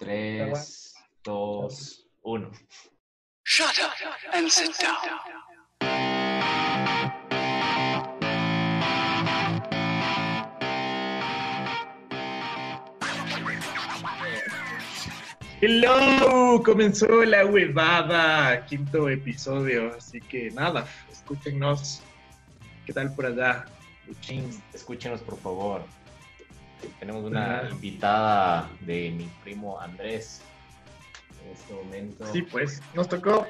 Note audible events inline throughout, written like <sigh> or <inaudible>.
3, 2, 1. Shut up and sit down. Hello, comenzó la huevada, quinto episodio, así que nada, escúchenos. ¿Qué tal por allá? Escúchenos, por favor. Tenemos una invitada de mi primo Andrés. En este momento. Sí, pues, nos tocó,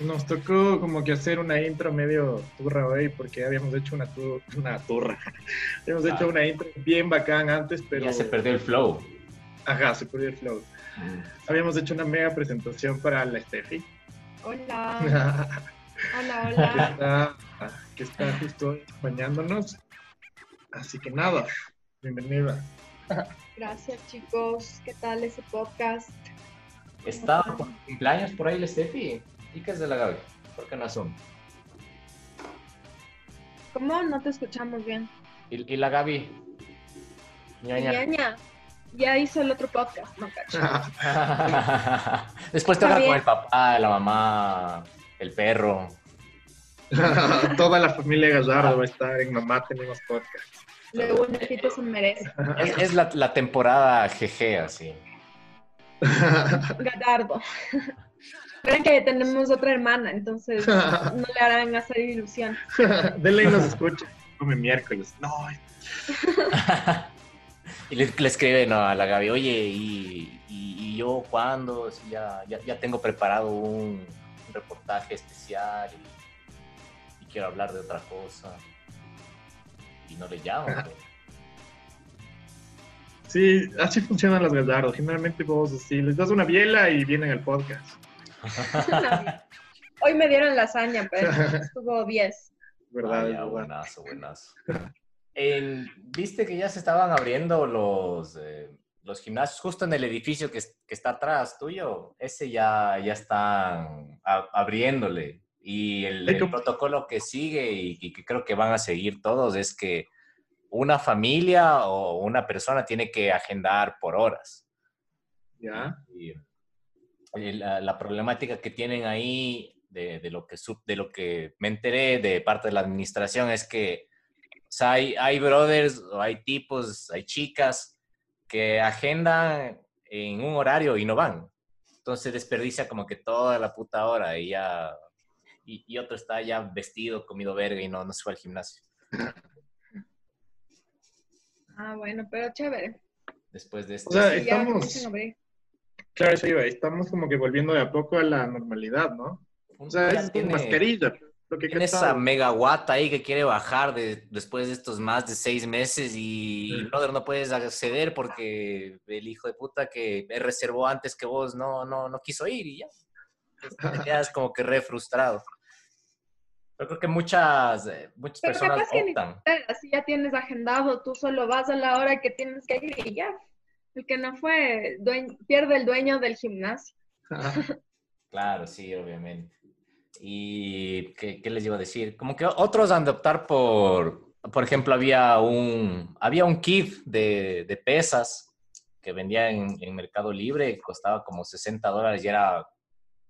nos tocó como que hacer una intro medio turra hoy, porque habíamos hecho una, tu- una turra. <laughs> habíamos Ah. hecho una intro bien bacán antes, pero... Ya se perdió el flow. Ajá, se perdió el flow. Habíamos hecho una mega presentación para la Steffi. Hola, <laughs> hola, hola. está, que está justo acompañándonos. Así que nada, bienvenida. Gracias chicos. ¿Qué tal ese podcast? ¿Está por cumpleaños por ahí, la Steffi? ¿Y qué es de la Gaby? ¿Por qué no son? ¿Cómo no te escuchamos bien? ¿Y, y la Gaby? Ñaña. Ñaña, ya hizo el otro podcast, no cacho. <laughs> Después te Está habla con el papá, la mamá, el perro. <laughs> Toda la familia Gallardo va a estar en Mamá Tenemos Podcast. Luego un Nepito se merece. Es, es la, la temporada GG, así. Gadardo. Creen que tenemos otra hermana, entonces no le harán hacer ilusión. <laughs> De ley nos escucha. Come miércoles. No, <laughs> y le, le escribe no, a la Gaby, oye, ¿y, y- y yo cuándo? Si ya, ya, ya tengo preparado un, un reportaje especial y, y quiero hablar de otra cosa. Y no le llamo. pues. sí, así funcionan los Gallardo. Generalmente vos así, les das una biela y vienen al podcast. <laughs> Hoy me dieron lasaña, pero estuvo 10. ¿Verdad? Ah, ya, buenazo, buenazo. En- Viste que ya se estaban abriendo los, eh, los gimnasios justo en el edificio que, es- que está atrás tuyo. Ese ya, ya están a- abriéndole. Y el, el protocolo que sigue y, y que creo que van a seguir todos es que una familia o una persona tiene que agendar por horas. Ya. Y, la, la problemática que tienen ahí, de, de lo que sub- de lo que me enteré de parte de la administración, es que o sea, hay, hay brothers, o hay tipos, hay chicas que agendan en un horario y no van. Entonces desperdicia como que toda la puta hora y ya. Y, y otro está ya vestido, comido verga y no, no se fue al gimnasio. Ah, bueno, pero chévere. Después de esto. O sea, Estamos-. Claro, eso iba. Estamos como que volviendo de a poco a la normalidad, ¿no? O sea, Ya es con tiene- mascarilla. Lo que Tiene esa cachado. mega guata ahí que quiere bajar de- después de estos más de seis meses y, Sí. brother, no puedes acceder porque el hijo de puta que reservó antes que vos no, no, no quiso ir y ya. Entonces, te quedas como que re frustrado. Yo creo que muchas, eh, muchas Pero personas capaz que ni optan. Así ya tienes agendado, tú solo vas a la hora que tienes que ir y ya. El que no fue, dueñ- pierde el dueño del gimnasio. <laughs> Claro, sí, obviamente. ¿Y qué, qué les iba a decir? Como que otros han de optar por, por ejemplo, había un, había un kit de, de pesas que vendía en, en Mercado Libre, que costaba como 60 dólares y era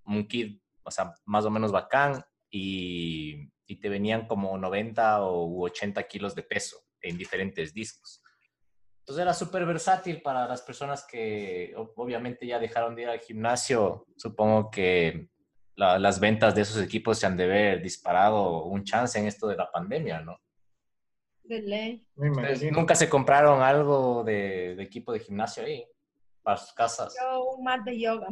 un kit, o sea, más o menos bacán y, y te venían como 90 o u 80 kilos de peso en diferentes discos. Entonces era súper versátil para las personas que obviamente ya dejaron de ir al gimnasio. Supongo que la- las ventas de esos equipos se han de ver disparado un chance en esto de la pandemia, ¿no? De ley. Me ¿Ustedes imagino. nunca se compraron algo de, de equipo de gimnasio ahí? Para sus casas. Yo un mat de yoga.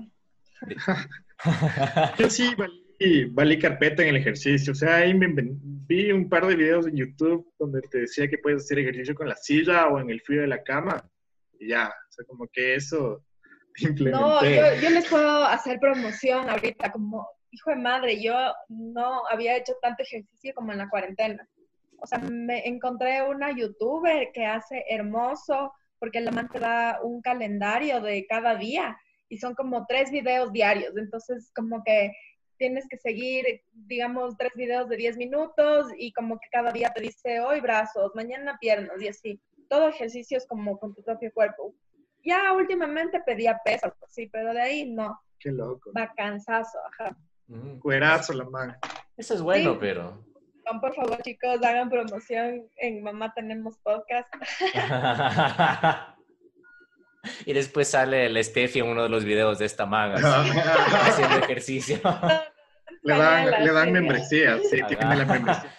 <laughs> Yo sí valí, valí carpeta en el ejercicio. O sea, ahí me vi un par de videos en YouTube donde te decía que puedes hacer ejercicio con la silla o en el frío de la cama. Y ya, o sea, como que eso implementé. <laughs> No, yo, yo les puedo hacer promoción ahorita, como hijo de madre, yo no había hecho tanto ejercicio como en la cuarentena. O sea, me encontré una youtuber que hace hermoso, porque la man te da un calendario de cada día y son como tres videos diarios. Entonces, como que tienes que seguir, digamos, tres videos de 10 minutos y como que cada día te dice hoy brazos, mañana piernas y así. Todo ejercicio es como con tu propio cuerpo. Ya últimamente pedía peso, sí, pero de ahí no. Qué loco. Va cansazo, ajá. Mm. Cuerazo la man. Eso es bueno, Sí. pero... Van, por favor, chicos, hagan promoción en Mamá Tenemos Podcast. <laughs> <laughs> y después sale el Steffi en uno de los videos de esta manga así, haciendo ejercicio. <laughs> le dan, le dan sí. membresía, sí, Ajá. tiene la membresía. Ajá.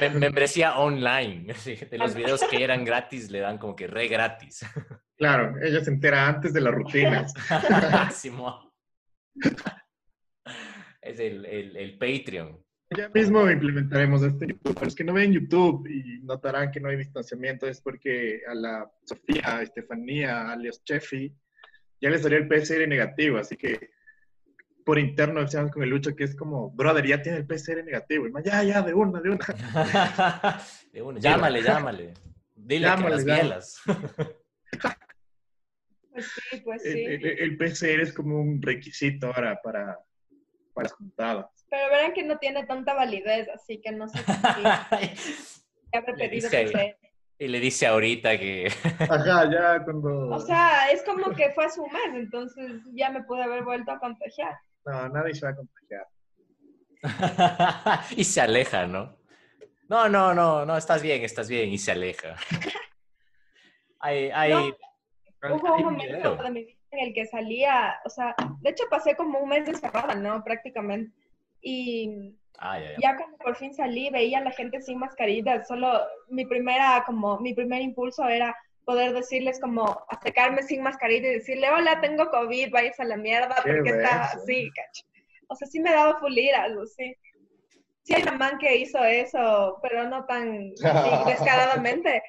Mem- Membresía online. así, De los videos que eran gratis, le dan como que re gratis. Claro, ella se entera antes de las rutinas. <laughs> Es el, el, el Patreon. Ya mismo implementaremos este YouTube. Para los que no ven YouTube y notarán que no hay distanciamiento, es porque a la Sofía, a Estefanía, a Leos Chefi, ya les daría el PCR negativo. Así que por interno decíamos con el Lucho que es como, brother, ya tiene el PCR negativo. Y man, ya, ya, de una, de una. <laughs> De una, Llámale, llámale. Dile Llámale, que las. <laughs> Pues sí, pues El, sí. el- el PCR es como un requisito ahora para las juntadas. Pero verán que no tiene tanta validez, así que no sé <laughs> si Le pedido. Y le dice ahorita que... <laughs> Ajá, ya cuando... O sea, es como que fue su mes, entonces ya me pude haber vuelto a contagiar. No, nadie se va a contagiar. <laughs> y se aleja, ¿no? No, no, no, no, estás bien, estás bien. Y se aleja. Hay, hay... No. Hubo un un momento de mi vida en el que salía, o sea, de hecho pasé como un mes encerrada, ¿no? Prácticamente. Y Ah, ya, ya. ya cuando por fin salí, veía a la gente sin mascarilla, solo mi primera, como, mi primer impulso era poder decirles como acercarme sin mascarilla y decirle, hola, tengo COVID, vayas a la mierda, Qué porque está así, cacho. O sea, sí me daba fuliras, sí. Sí hay una man que hizo eso, pero no tan <laughs> descaradamente.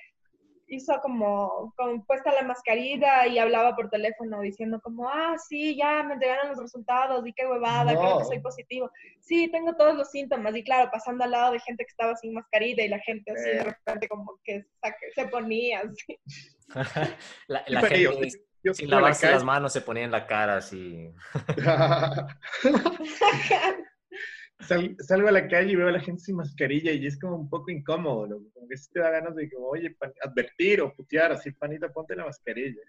Hizo como, como puesta la mascarilla y hablaba por teléfono diciendo como, ah, sí, ya me llegaron los resultados y qué huevada, creo que soy positivo. Sí, tengo todos los síntomas y claro, pasando al lado de gente que estaba sin mascarilla y la gente así de Eh. repente como que saque- se ponía así. <laughs> La, la yo- gente Yo sin la lavarse las manos se ponía en la cara así. <laughs> <laughs> Sal- salgo a la calle y veo a la gente sin mascarilla y es como un poco incómodo, loco. como que sí te da ganas de como, oye, pan- advertir o putear, así, panita, ponte la mascarilla.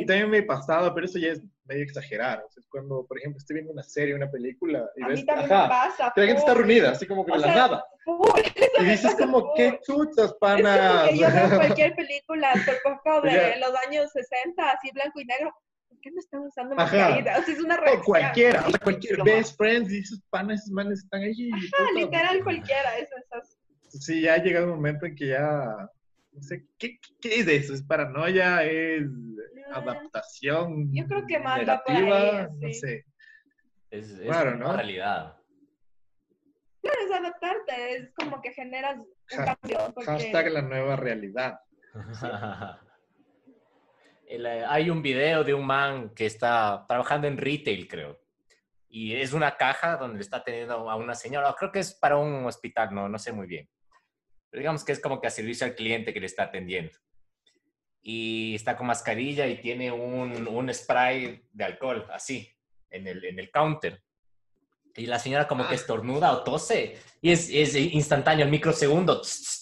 Y también me he pasado, pero eso ya es medio exagerado. O sea, es cuando, por ejemplo, estoy viendo una serie, una película y A ves, mí también ajá, me pasa. que la gente está reunida, así como que de la sea, nada. <laughs> Y dices como, qué chuchas, Es que yo veo <laughs> cualquier película, por poco de Ya. los años 60, así blanco y negro. ¿Por qué no están usando Ajá. mascarilla? O sea, es una O reacción. cualquiera, o sea, cualquier Como- best friends, y dices, panas, esos manes están ahí. Ah, puta, literal cualquiera, eso es así. Sí, ya ha llegado un momento en que ya, no sé, ¿qué, qué es eso? ¿Es paranoia? ¿Es adaptación? Yo creo que más va por ahí, negativa? No sí. sé. Es, es Claro, una ¿no? realidad. Claro, es adaptarte, es como que generas un cambio. Porque... Hashtag la nueva realidad. <laughs> El, eh, hay un video de un man que está trabajando en retail, creo. Y es una caja donde está teniendo a una señora, creo que es para un hospital, no, no sé muy bien. Pero digamos que es como que a servicio al cliente que le está atendiendo. Y está con mascarilla y tiene un, un spray de alcohol, así, en el, en el counter. Y la señora como que estornuda o tose. Y es, es instantáneo, el microsegundo. tss,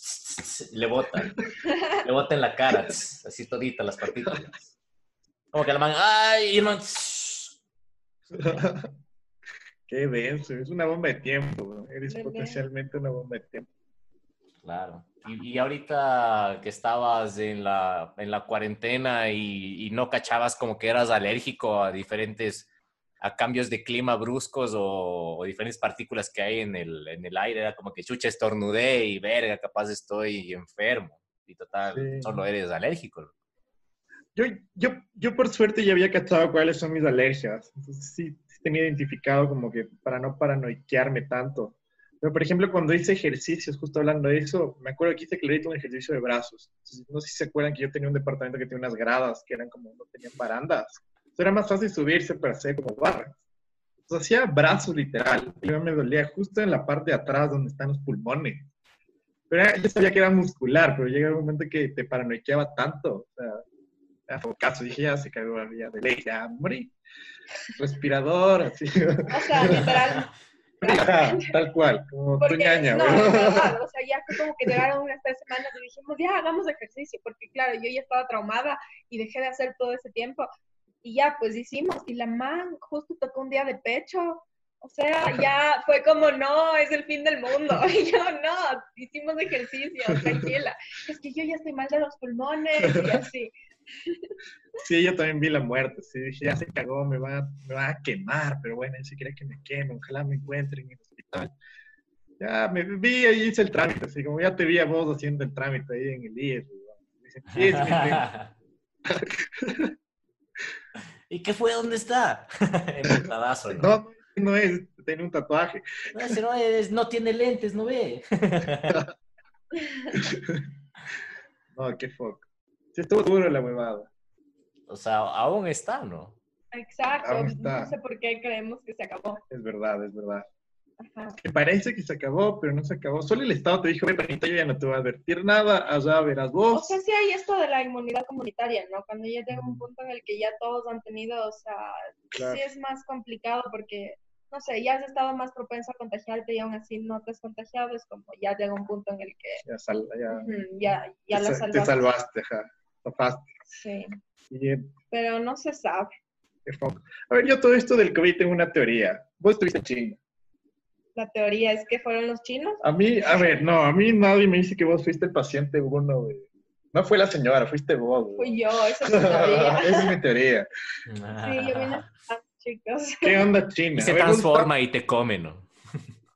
le bota. Le bota en la cara. así todita las partículas. Como que la man, ¡ay! Y el man, tss. Qué denso, es una bomba de tiempo. Eres Verdad. potencialmente una bomba de tiempo. Claro. Y, y ahorita que estabas en la, en la cuarentena y, y no cachabas como que eras alérgico a diferentes, a cambios de clima bruscos o, o diferentes partículas que hay en el, en el aire, era como que chucha, estornudé y verga, capaz estoy enfermo. Y total, Sí. solo eres alérgico. Yo, yo, yo por suerte ya había cachado cuáles son mis alergias. Entonces sí, sí tenía identificado como que para no paranoiquearme tanto. Pero por ejemplo, cuando hice ejercicios, justo hablando de eso, me acuerdo que hice clarito un ejercicio de brazos. Entonces, no sé si se acuerdan que yo tenía un departamento que tenía unas gradas que eran como, no tenían barandas. Entonces era más fácil subirse para hacer como barras. Entonces hacía brazos literal. Y me dolía justo en la parte de atrás donde están los pulmones. Pero era- yo sabía que era muscular, pero llega un momento que te paranoiqueaba tanto. O sea, fue caso, dije, ya se cagó la vida de ley, ya morí. Respirador, así. O sea, literal. Ajá, <laughs> tal cual, como Porque, tu ñaña, no, o sea, ya fue como que llegaron unas tres semanas y dijimos, ya, hagamos ejercicio, porque claro, yo ya estaba traumada y dejé de hacer todo ese tiempo. Y ya, pues hicimos, y la man justo tocó un día de pecho, o sea, ya fue como, no, es el fin del mundo. <laughs> Y yo, no, hicimos ejercicio, <laughs> tranquila. Es que yo ya estoy mal de los pulmones y <laughs> así. Sí, yo también vi la muerte, sí, dije, ya se cagó, me va, me va a quemar, pero bueno, si quiere que me queme, ojalá me encuentren en el hospital. Ya me vi y hice el trámite, así como ya te vi a vos haciendo el trámite ahí en el IES. Dicen, sí, es mi primo. ¿Y qué fue? ¿Dónde está? <laughs> Emputadazo, ¿no? No, no es, tiene un tatuaje. No, ese no, es, no tiene lentes, ¿no ve? <laughs> No, qué fuck. Sí, estuvo duro la huevada. O sea, aún está, ¿no? Exacto, Aún está. no sé por qué creemos que se acabó. Es verdad, es verdad. Ajá. Que parece que se acabó, pero no se acabó. Solo el Estado te dijo, "Ve, panita, yo ya no te voy a advertir nada, allá verás O vos. sea, sí hay esto de la inmunidad comunitaria, ¿no? Cuando ya llega un punto en el que ya todos han tenido, o sea, Claro. sí es más complicado porque, no sé, ya has estado más propenso a contagiarte y aún así no te has contagiado, es como ya llega un punto en el que Ya, sal- ya ya, ya te, la sa- te salvaste. salvaste, ajá. Zafaste. Sí, Y, eh, pero no se sabe. A ver, yo todo esto del COVID tengo una teoría. Vos estuviste en China. La teoría es que fueron los chinos. A mí, a ver, no, a mí nadie me dice que vos fuiste el paciente uno, güey. No fue la señora, fuiste vos, güey. Fui yo, esa es mi <laughs> teoría. Esa es mi teoría. Sí, yo vine a chicos. ¿Qué onda China? Y se A ver, ¿dónde está- transforma y te come, ¿no?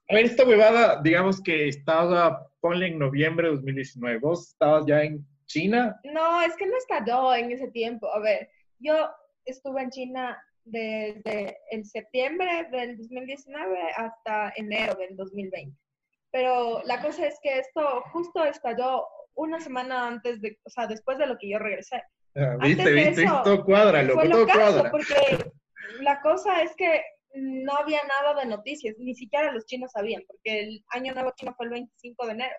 A ver, esta huevada, digamos que estaba, ponle en noviembre de 2019. ¿Vos estabas ya en China? No, es que no estalló en ese tiempo. A ver, yo estuve en China desde el septiembre del 2019 hasta enero del 2020. Pero la cosa es que esto justo estalló una semana antes de, o sea, después de lo que yo regresé. Ah, Antes Viste, de viste, eso, todo cuadra, loco, todo cuadra. porque la cosa es que no había nada de noticias, ni siquiera los chinos sabían, porque el año nuevo chino fue el 25 de enero.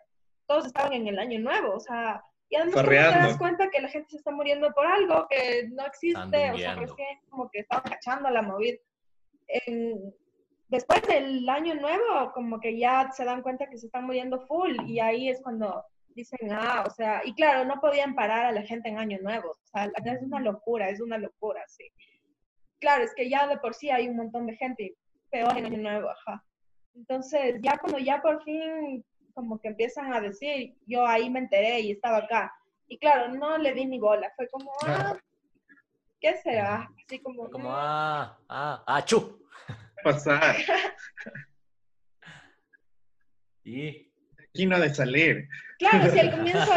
Todos estaban en el año nuevo, o sea, y además ¿cómo te das cuenta que la gente se está muriendo por algo que no existe, o sea, recién como que estaban cachando la movida. En- después del año nuevo, como que ya se dan cuenta que se están muriendo full, y ahí es cuando dicen, ah, o sea, y claro, no podían parar a la gente en año nuevo, o sea, es una locura, es una locura, sí. Claro, es que ya de por sí hay un montón de gente, y peor en año nuevo, ajá. Entonces, ya cuando ya por fin como que empiezan a decir, yo ahí me enteré y estaba acá. Y claro, no le di ni bola, fue como, ah, ¿qué será? Así como, Como, "Mm". ah, ah, ah, chu. pasar? <laughs> Y... Aquí no ha de salir. Claro, si al <laughs> comienzo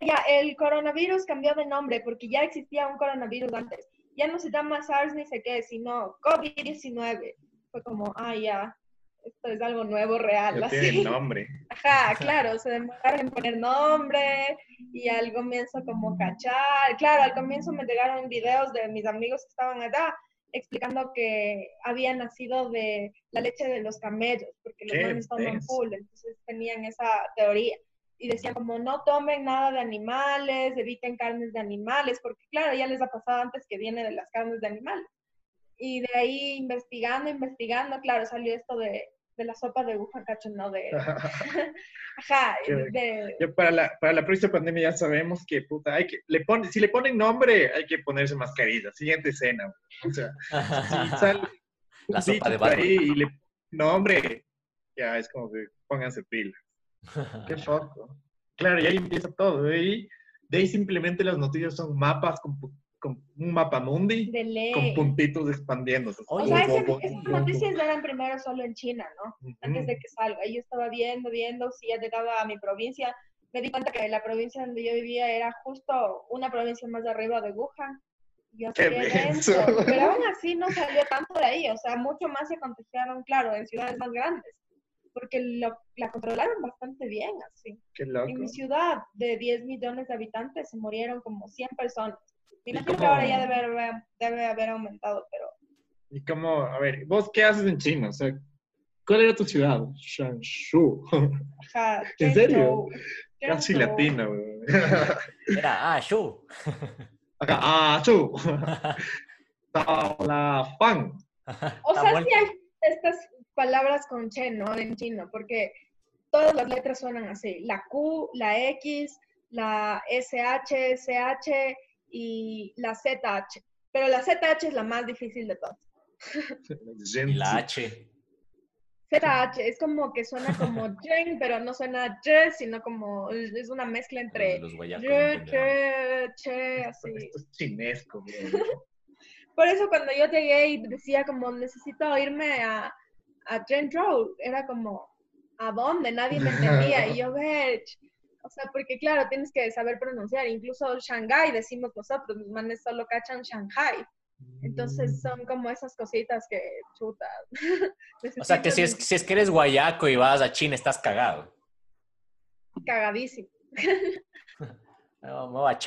ya el coronavirus cambió de nombre porque ya existía un coronavirus antes. Ya no se llama SARS ni sé qué, sino COVID-19. Fue como, ah, ya, esto es algo nuevo, real. Así. tiene <laughs> nombre. Ajá, claro, se demoraron en poner nombre y al comienzo como cachar. Claro, al comienzo me llegaron videos de mis amigos que estaban allá explicando que había nacido de la leche de los camellos, porque los manes toman full, entonces tenían esa teoría. Y decían como no tomen nada de animales, eviten carnes de animales, porque claro, ya les ha pasado antes que viene de las carnes de animales. Y de ahí investigando, investigando, claro, salió esto de, de la sopa de Wuhan, cacho, no de... <laughs> <laughs> Ajá, de, Ya para la, para la próxima pandemia ya sabemos que, puta, hay que, le pone, si le ponen nombre, hay que ponerse mascarilla. Siguiente escena. O sea, si <laughs> sale un La sopa de Batman. ahí y le nombre, ya es como que pónganse pila. Qué foco. Claro, y ahí empieza todo. De ahí, de ahí simplemente las noticias son mapas con, un mapa mundi de ley. con puntitos expandiéndose. O sea, ese- esas noticias eran primero solo en China, ¿no? Antes de que salga. Yo estaba viendo, viendo, si ya llegaba a mi provincia. Me di cuenta que la provincia donde yo vivía era justo una provincia más arriba de Wuhan. Yo Qué denso. Pero aún así no salió tanto de ahí. O sea, mucho más se contagiaron, claro, en ciudades más grandes. Porque lo- la controlaron bastante bien, así. Qué loco. En mi ciudad de 10 millones de habitantes se murieron como 100 personas. Me imagino que cómo? ahora ya debe haber, debe haber aumentado, pero Y como, a ver, ¿vos qué haces en China? O sea, ¿cuál era tu ciudad? Shanshu. ajá. <laughs> ¿En serio? Casi show. latino, güey. <laughs> Era, ah, chu. <laughs> Acá, ah, chu. la fan. O sea, sí hay estas palabras con che, ¿no? En chino, porque todas las letras suenan así. La Q, la X, la SH, SH y la ZH. Pero la ZH es la más difícil de todas. Y la H. ZH es como que suena como <laughs> Jen, pero no suena J, sino como es una mezcla entre Los entenderán. che, che, así. Esto es chinesco, bro. <laughs> Por eso cuando yo llegué y decía como necesito irme a, a Zhengzhou, era como, ¿a dónde? Nadie me <laughs> entendía. Y yo, bitch. O sea, porque claro, tienes que saber pronunciar. Incluso Shanghai decimos nosotros, los manes solo cachan Shanghai. Entonces son como esas cositas que chutas. <laughs> O sea, que si es, si es que eres guayaco y vas a China, estás cagado. Cagadísimo. <laughs> No, me voy a <laughs>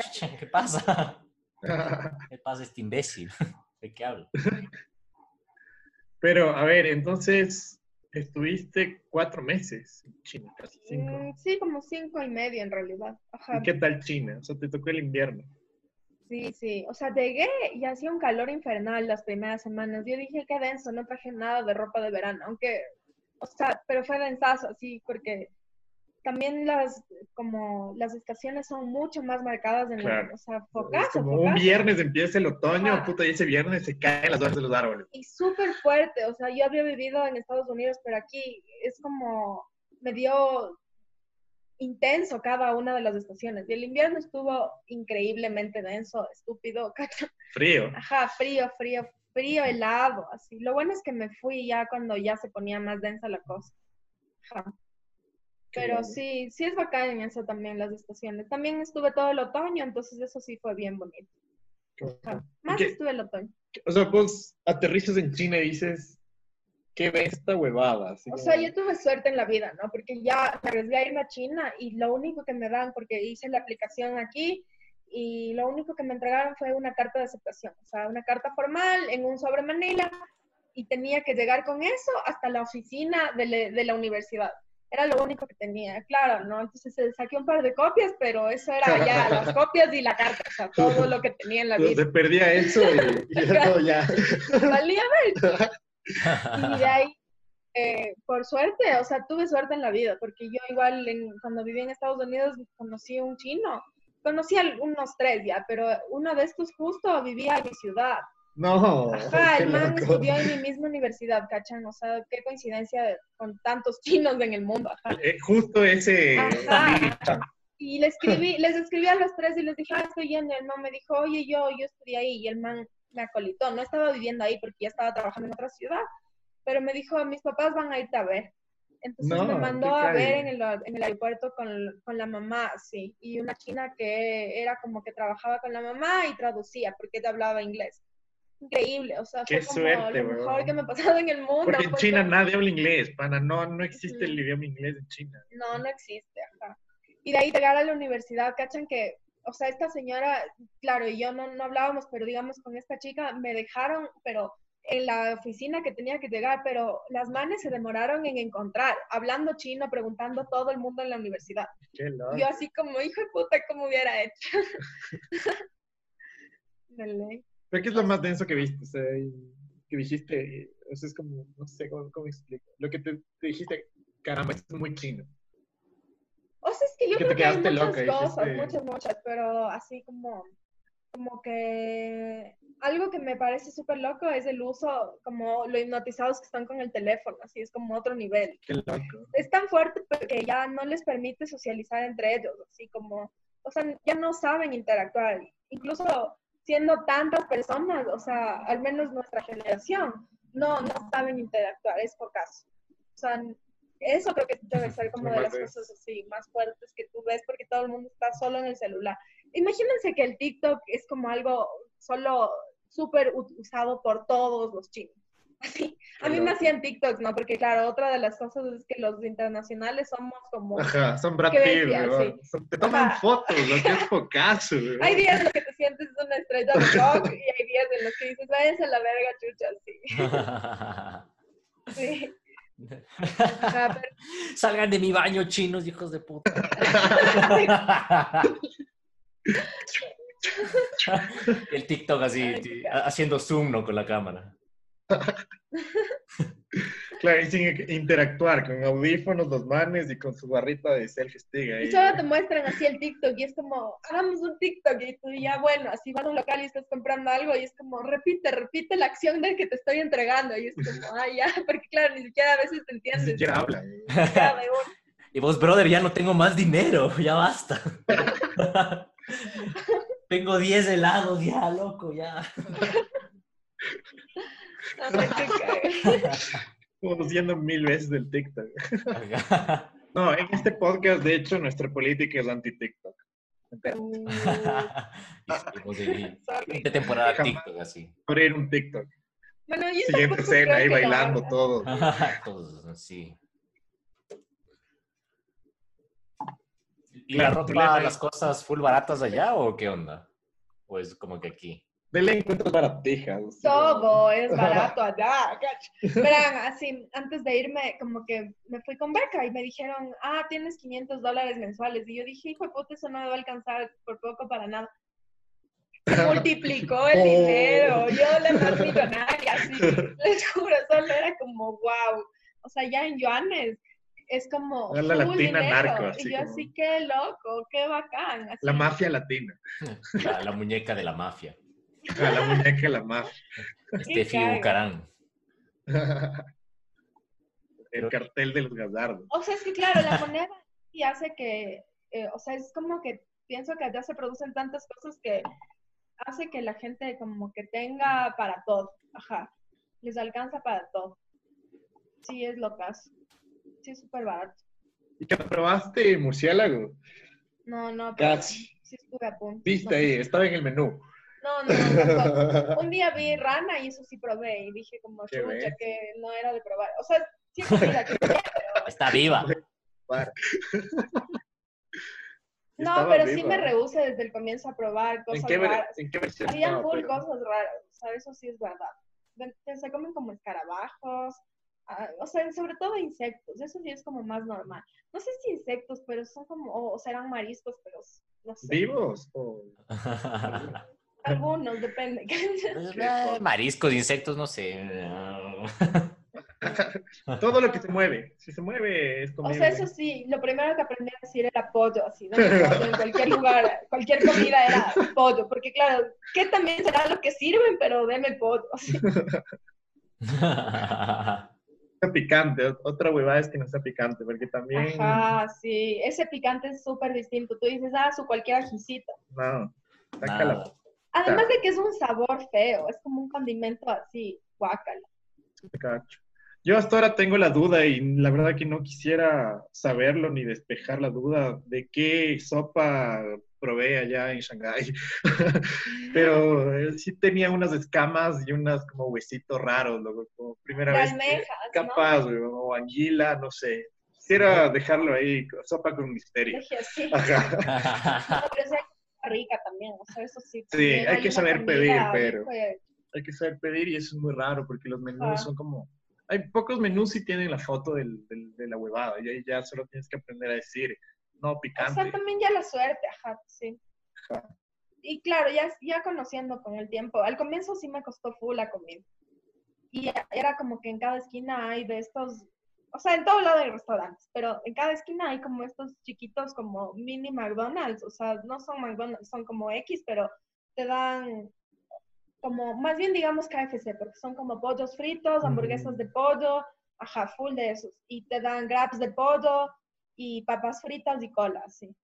"Chucha, ¿Qué pasa? ¿Qué pasa este imbécil? ¿De qué hablo? Pero, a ver, entonces estuviste cuatro meses en China, casi cinco. Mm, Sí, como cinco y medio en realidad. Ajá. ¿Y qué tal China? O sea, te tocó el invierno. Sí, sí. O sea, llegué y hacía un calor infernal las primeras semanas. Yo dije, qué denso, no traje nada de ropa de verano. Aunque, o sea, pero fue densazo, así, porque también las, como, las estaciones son mucho más marcadas en el, Claro. o sea, Es focazo, como un viernes empieza el otoño, Ajá. puta, y ese viernes se caen las hojas de los árboles. Y súper fuerte, o sea, yo había vivido en Estados Unidos, pero aquí es como, me dio intenso cada una de las estaciones. Y el invierno estuvo increíblemente denso, estúpido. <laughs> Frío. Ajá, frío, frío, frío, helado, así. Lo bueno es que me fui ya cuando ya se ponía más densa la cosa. Ajá. Pero sí, sí es bacán en eso también las estaciones. También estuve todo el otoño, entonces eso sí fue bien bonito. Más qué- estuve el otoño. O sea, vos aterrizas en China y dices, ¿qué ve esta huevada? Así O como- sea, yo tuve suerte en la vida, ¿no? Porque ya me arriesgué a irme a China y lo único que me dan, porque hice la aplicación aquí y lo único que me entregaron fue una carta de aceptación, o sea, una carta formal en un sobre Manila y tenía que llegar con eso hasta la oficina de, le- de la universidad. Era lo único que tenía, claro, ¿no? Entonces eh, saqué un par de copias, pero eso era ya <laughs> las copias y la carta, o sea, todo lo que tenía en la Se vida. perdía eso y, y ya todo ya. <laughs> Valía ver. Y de ahí, eh, por suerte, o sea, tuve suerte en la vida, porque yo igual en- cuando viví en Estados Unidos conocí a un chino. Conocí a unos tres ya, pero uno de estos justo vivía en mi ciudad. No, Ajá, <laughs> el man loco. estudió en mi misma universidad, ¿cachan? O sea, qué coincidencia de- con tantos chinos en el mundo. Ajá. Eh, justo ese. Ajá. Y le escribí, les escribí a los tres y les dije, ah, estoy yendo. El man me dijo, oye, yo, yo estudié ahí. Y el man me acolitó. No estaba viviendo ahí porque ya estaba trabajando en otra ciudad. Pero me dijo, mis papás van a irte a ver. Entonces No, me mandó a ver en el, en el aeropuerto con, con la mamá, sí. Y una china que era como que trabajaba con la mamá y traducía porque ella hablaba inglés. Increíble, o sea, Qué fue como suerte, lo mejor que me ha pasado en el mundo. Porque en China nadie habla inglés, pana. No, no existe el idioma inglés en China. No, no existe, ajá. Y de ahí llegar a la universidad, cachan que, o sea, esta señora, claro, y yo no, no hablábamos, pero digamos con esta chica me dejaron, pero en la oficina que tenía que llegar, pero las manes se demoraron en encontrar, hablando chino, preguntando a todo el mundo en la universidad. Qué. Yo así como, hijo de puta, ¿cómo hubiera hecho? <laughs> <laughs> De ¿Pero qué es lo más denso que viste? O sea, que dijiste, o sea, es como, no sé cómo, cómo explico. Lo que te, te dijiste, caramba, esto es muy chino. O sea, es que yo Que te creo que hay muchas loca, cosas, dijiste- muchas, muchas, pero así como, como que algo que me parece súper loco es el uso, como lo hipnotizados que están con el teléfono, así es como otro nivel. Qué loco. Es tan fuerte que ya no les permite socializar entre ellos, así como, o sea, ya no saben interactuar. Incluso siendo tantas personas, o sea, al menos nuestra generación, no, no saben interactuar, es por caso. O sea, eso creo que debe ser como de las cosas así más fuertes que tú ves porque todo el mundo está solo en el celular. Imagínense que el TikTok es como algo solo súper usado por todos los chinos. <laughs> Así. A mí me hacían TikToks, ¿no? Porque claro, otra de las cosas es que los internacionales somos como... Ajá, son Brad Pitt, Te toman Ajá. fotos, lo que es focazo, weón. Hay días en los que te sientes una estrella de rock y hay días en los que dices, váyanse a la verga, chucha, sí. <laughs> sí. <laughs> Ajá, pero- Salgan de mi baño, chinos, hijos de puta. El TikTok así, Ay, haciendo zoom, ¿no? Con la cámara. <laughs> Claro, y sin interactuar, con audífonos, los manes y con su barrita de selfie stick ahí. Y solo te muestran así el TikTok y es como, hagamos un TikTok y tú ya, bueno, así vas a un local y estás comprando algo y es como, repite, repite la acción del que te estoy entregando y es como, <laughs> ay, ya, <laughs> porque claro, ni siquiera a veces te Ni entiendes. siquiera habla. eh. Y vos, brother, ya no tengo más dinero, ya basta. tengo 10 helados, ya, loco, ya. <laughs> Como siendo mil veces del TikTok. <laughs> No, en este podcast, de hecho, nuestra política es anti-TikTok. Uh, <laughs> de, temporada Jamás. TikTok, así. Abrir un TikTok. Bueno, yo Siguiente escena, ahí bailando haga. todo. Todos, sí. ¿Y la ropa, las es- cosas full baratas allá o qué onda? Pues como que aquí. De ley encuentras baratijas. Todo es <laughs> barato allá. Verán, así, antes de irme, como que me fui con beca y me dijeron, ah, tienes 500 dólares mensuales. Y yo dije, hijo de puta, eso no me va a alcanzar por poco para nada. <laughs> Multiplicó el Oh. dinero, yo la más millonaria, así, les juro, solo era como, wow. O sea, ya en yuanes es como la full latina dinero. narco, así y yo como- así, qué loco, qué bacán. así. La mafia latina. <laughs> La, la muñeca de la mafia. Ah, La muñeca de la mafia. Steffi. Bucarán. El cartel de los gazardos. O sea, es que claro, la moneda sí hace que, eh, o sea, es como que pienso que allá se producen tantas cosas que hace que la gente como que tenga para todo, ajá, les alcanza para todo. Sí, es lo caso. Sí, es súper barato. ¿Y que probaste murciélago? No, no, pero Casi. sí estuve a punto. Viste no, ahí, estaba en el menú. No, no, tampoco. <laughs> Un día vi rana y eso sí probé y dije como Qué chucha que no era de probar. O sea, sí es comida que pero Está viva. <laughs> No, Estaba pero sí me rehúse desde el comienzo a probar ¿En cosas qué, raras. ¿En qué versión Habían full pero? cosas raras, o sea, eso sí es verdad. Se comen como escarabajos, ah, o sea, sobre todo insectos, eso sí es como más normal. No sé si insectos, pero son como, o, o serán mariscos, pero no sé. ¿Vivos? o- <laughs> Algunos, depende. <laughs> Eh, Mariscos, insectos, no sé. <laughs> Todo lo que se mueve. Si se mueve es o comible. sea, eso sí, lo primero que aprendí a decir era pollo, así, ¿no? en cualquier lugar, cualquier comida era pollo, porque claro, que también será lo que sirven, pero deme pollo. <laughs> Está picante. Ot- Otra huevada es que no sea picante, porque también... Ajá, sí, ese picante es súper distinto. Tú dices, ah, su cualquier ajicito. No. Saca la- Nada. Además de que es un sabor feo, es como un condimento así, guácala. cacho. Yo hasta ahora tengo la duda y la verdad que no quisiera saberlo ni despejar la duda de qué sopa probé allá en Shanghái. <laughs> Pero eh, sí tenía unas escamas y unas como huesitos raros, loco, como primera De vez. almejas. Capaz, o anguila, no sé. Quisiera dejarlo ahí, sopa con misterio. Así. Ajá. <laughs> No, pero esa es rica también, o sea, eso sí. Sí, hay que saber comida, pedir, pero- Hay que saber pedir y eso es muy raro porque los menús son como... Hay pocos menús si tienen la foto del, del- de la huevada y ahí ya solo tienes que aprender a decir, no, O picante. sea, también ya la suerte, ajá, sí. Ajá. Y claro, ya, ya conociendo con el tiempo, al comienzo sí me costó full la comida. Y era como que en cada esquina hay de estos, o sea, en todo lado hay restaurantes, pero en cada esquina hay como estos chiquitos como mini McDonald's, o sea, no son McDonald's, son como X, pero te dan como, más bien digamos KFC, porque son como pollos fritos, hamburguesas de pollo, ajá, full de esos. Y te dan grabs de pollo y papas fritas y cola, sí.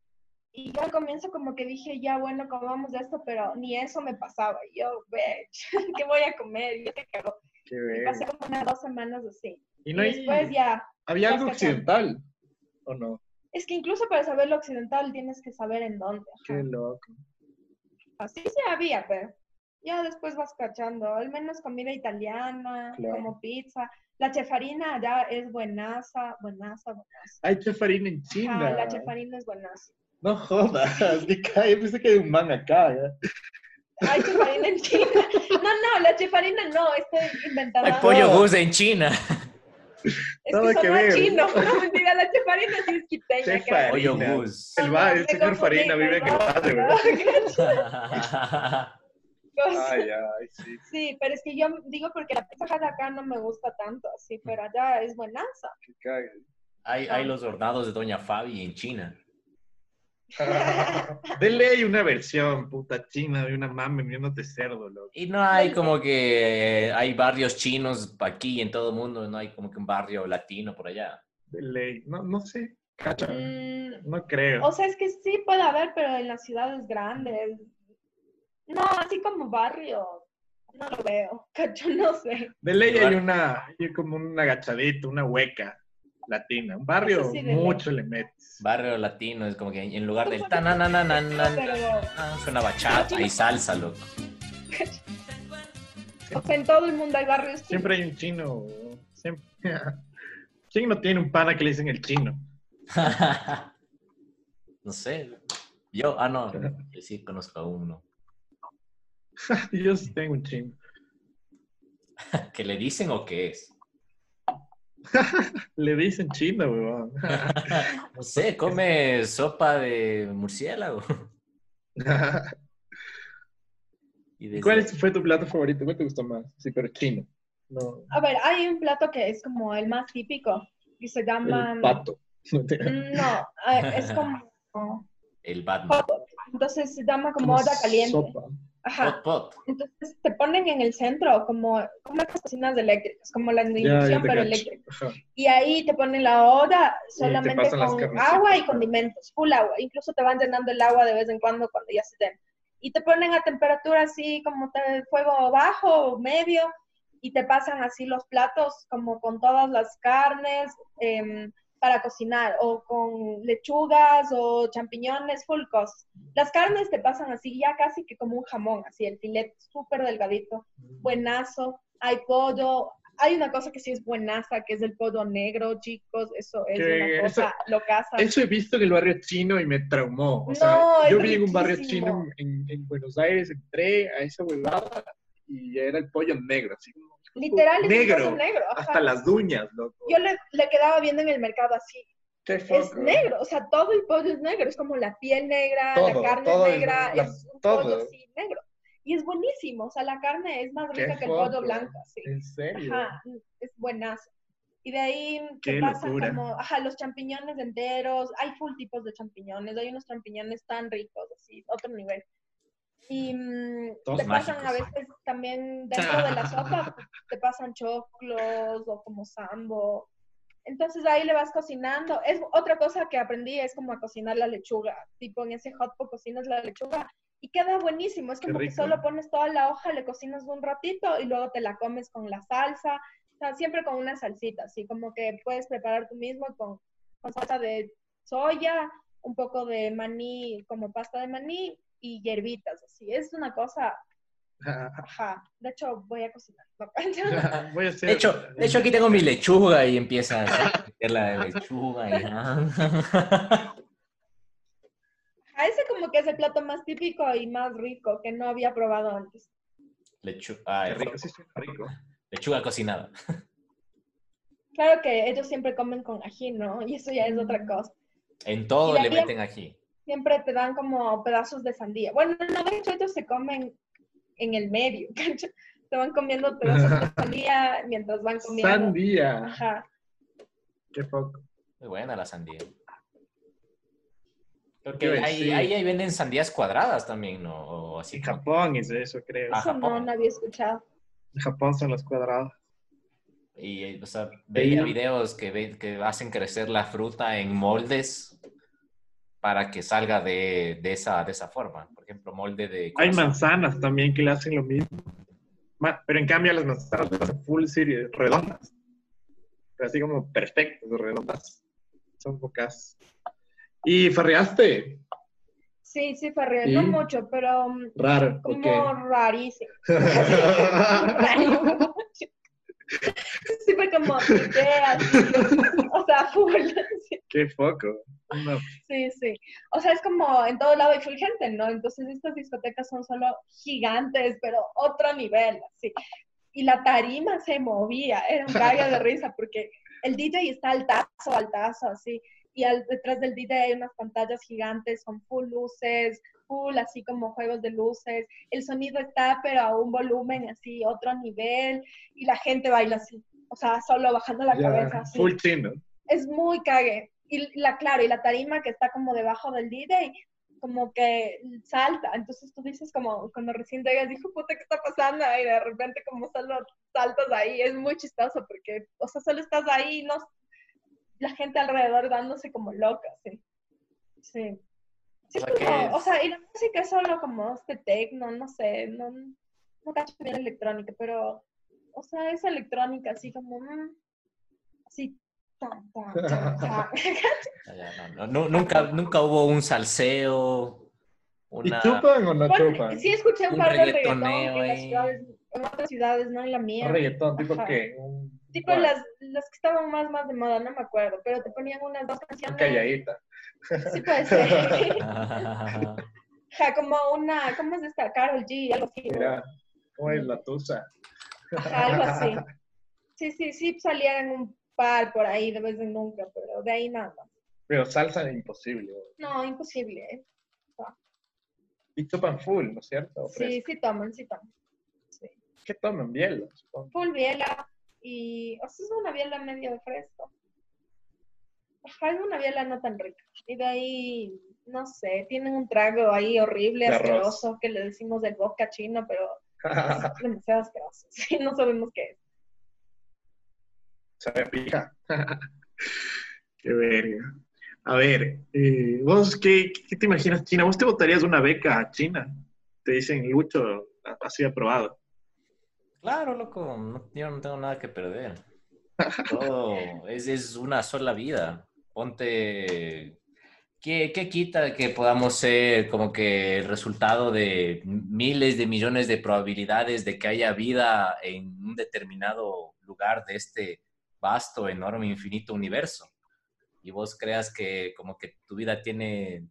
Y yo al comienzo como que dije, ya bueno, comamos de esto, pero ni eso me pasaba. Y yo, bitch, <laughs> ¿qué voy a comer? Yo te cago. Qué Y pasé como unas dos semanas así. Y Y, no hay... ya, ¿Había ya algo occidental? ¿O no? es que incluso para saber lo occidental tienes que saber en dónde. ajá. Qué loco. Así sí había, pero ya después vas cachando. Al menos comida italiana, Claro. como pizza. La chefarina ya es buenaza, buenaza, buenaza. Hay chefarina en China. Ajá, la chefarina es buenaza. No jodas, <laughs> me cae, pensé que hay un man acá. ¿ya? Hay chefarina en China. <laughs> No, no, la chefarina no, estoy inventada. Hay pollo gus en China. Es Nada que ver. chino. <laughs> No, mentira, la chefarina sí es quiteña. Chefa- creo. Pollo Farina. gus. El, va- el señor Farina vive en el perdón. ¿verdad? <laughs> Ay, <laughs> ay, sí. Sí, pero es que yo digo porque la pizza Hut acá no me gusta tanto, así, pero allá es buenaza. Hay, hay los hornados de Doña Fabi en China. <laughs> De ley una versión puta china de una mame viéndote cerdo, loco. Y no hay como que hay barrios chinos aquí en todo el mundo, no hay como que un barrio latino por allá. De ley. No, no sé. Cacha. Mm, No creo. o sea, es que sí puede haber, pero en las ciudades grandes. No, así como barrio, no lo veo. <laughs> Cacho, no sé. De ley hay una, hay como un agachadito, una hueca latina. Un barrio sí, mucho le metes. Barrio latino es como que en lugar del tananananan, Pero, suena bachata y salsa, loco. <laughs> o sea, en todo el mundo hay barrios. Siempre hay un chino. Siempre. <laughs> ¿Quién no tiene un pana que le dicen el chino? <laughs> no sé. Yo, ah, no, yo sí conozco a uno. Yo sí tengo un chino. ¿Que le dicen o qué es? Le dicen chino, weón. <laughs> No sé, come sopa de murciélago. <laughs> Y ¿Y desde- ¿Cuál fue tu plato favorito? ¿Cuál te gustó más? Sí, pero chino. No. A ver, hay un plato que es como el más típico, que se llama... El pato. <laughs> Mm, No, eh, es como... El Batman. Entonces se llama como olla caliente. Sopa. Ajá. Pot pot. Entonces te ponen en el centro como, como las cocinas eléctricas, como las de inducción, pero eléctricas. Y ahí te ponen la olla te solamente con agua y condimentos, full agua. Incluso te van llenando el agua de vez en cuando cuando ya se den. Y te ponen a temperatura así como te- fuego bajo o medio y te pasan así los platos como con todas las carnes em, para cocinar o con lechugas o champiñones, full cos. Las carnes te pasan así ya casi que como un jamón, así el filete súper delgadito buenazo, hay pollo, hay una cosa que sí es buenaza, que es el pollo negro, chicos, eso es Que una cosa locaza. Eso he visto en el barrio chino y me traumó. O sea, No, es yo vi en un barrio chino en, en Buenos Aires, entré a esa huevada y era el pollo negro, así como Literal es negro, un pollo negro. ajá. hasta las uñas, loco. Yo le, le quedaba viendo en el mercado así, Qué es negro, o sea, todo el pollo es negro, es como la piel negra, Todo, la carne todo es es- negra, la- es un todo. pollo así negro. Y es buenísimo, o sea, la carne es más rica que el pollo blanco, sí. ¿En serio? Ajá, es buenazo. Y de ahí Qué te pasan locura. como, ajá, los champiñones enteros, hay full tipos de champiñones, hay unos champiñones tan ricos, así, otro nivel. Y mm, Todos te pasan a mágicos. veces también dentro de la sopa, <laughs> te pasan choclos o como sambo. Entonces ahí le vas cocinando. Es otra cosa que aprendí es como a cocinar la lechuga. Tipo en ese hot pot cocinas la lechuga y queda buenísimo. Es como que solo pones toda la hoja, le cocinas un ratito y luego te la comes con la salsa. O sea, siempre con una salsita, así como que puedes preparar tú mismo con, con salsa de soya, un poco de maní, como pasta de maní y hierbitas, así. Es una cosa, ajá. De hecho, voy a cocinar. ¿no? <laughs> <laughs> Voy a hacer. De hecho, de hecho, aquí tengo mi lechuga y empieza a meter <laughs> la lechuga y... ah. A ese como que es el plato más típico y más rico que no había probado antes. Lechu- Qué ay, rico, sí, suena rico. lechuga cocinada. Claro que ellos siempre comen con ají, ¿no? Y eso ya es otra cosa. En todo le meten aquí. Siempre te dan como pedazos de sandía. Bueno, no, de hecho ellos se comen en el medio, <laughs> ¿cacho? Te van comiendo pedazos de <laughs> sandía mientras van comiendo. Sandía. Ajá. Qué foco. Muy buena la sandía. ¿Qué Porque ahí, ahí, ahí venden sandías cuadradas también, ¿no? O así En Japón es eso, creo. Ah, Eso no, Japón. no había escuchado. En Japón son los cuadrados. Y, o sea, veía Sí. videos que, ve- que hacen crecer la fruta en moldes para que salga de, de esa, de esa forma. Por ejemplo, molde de... Hay manzanas también que le hacen lo mismo. Pero en cambio las manzanas las hacen full serie, redondas. Pero así como perfectas, redondas. Son pocas. ¿Y farreaste? Sí, sí, Ferrer, ¿Y? no mucho, pero mm, Raro, como ok. rarísimo. <laughs> <laughs> Sí, fue como así, <laughs> o sea, full. sí. Qué foco. No, Sí, sí. O sea, es como en todo lado hay full gente, ¿no? Entonces estas discotecas son solo gigantes, pero otro nivel, así. Y la tarima se movía, era un cague de risa porque el DJ está altazo, altazo, así. Y al, detrás del DJ hay unas pantallas gigantes con full luces, full, así como juegos de luces, el sonido está pero a un volumen así, otro nivel, y la gente baila así, o sea, solo bajando la Ya, cabeza así. full chino. Es muy cague. Y la, claro, y la tarima que está como debajo del DJ, como que salta, entonces tú dices como, cuando recién llegas, dijo, puta, ¿qué está pasando? Y de repente como solo saltas ahí, es muy chistoso porque, o sea, solo estás ahí, no, la gente alrededor dándose como loca, sí. Sí. Sí, O sea, como- es- o sea, y la música es solo como este techno, no sé, no, no cacho bien electrónica, pero, o sea, es electrónica así como, mm, así, tan, tan, tan, tan. <laughs> <laughs> No, no, nunca, nunca hubo un salseo, ¿Y una... chupan o no Bueno, chupan? sí escuché un, Un par de reggaetón en, las ciudades, en otras ciudades, no en la mía. Un reggaetón, tipo Ajá. que un, Tipo bueno, las, las que estaban más, más de moda, no me acuerdo, pero te ponían unas dos canciones. calladita. Sí puede ser. <laughs> Ja, como una, ¿cómo es esta? Carol G, algo así. Mira, ¿cómo es la tusa? Ajá, algo así. Sí, sí, sí salían un par por ahí de vez en nunca, pero de ahí nada. Pero salsa imposible. No, imposible. ¿eh? Y chupan full, ¿no es cierto? ¿O Sí, sí toman, sí toman. Sí. ¿Qué toman? Biela, supongo. Full biela y, o sea, es una biela medio fresco. Ajá, es una biela no tan rica. Y de ahí, no sé, tienen un trago ahí horrible, De arroz. asqueroso, que le decimos del vodka chino, pero <laughs> es demasiado asqueroso. <laughs> Sí, no sabemos qué es. Sabe a pija. qué verga. A ver, eh, ¿vos qué, qué te imaginas, China? ¿Vos te votarías una beca a China? Te dicen, Lucho, así aprobado. Claro, loco, yo no tengo nada que perder. Todo es, es una sola vida. Ponte, ¿qué, qué quita que podamos ser como que el resultado de miles de millones de probabilidades de que haya vida en un determinado lugar de este vasto, enorme, infinito universo? Y vos creas que como que tu vida tiene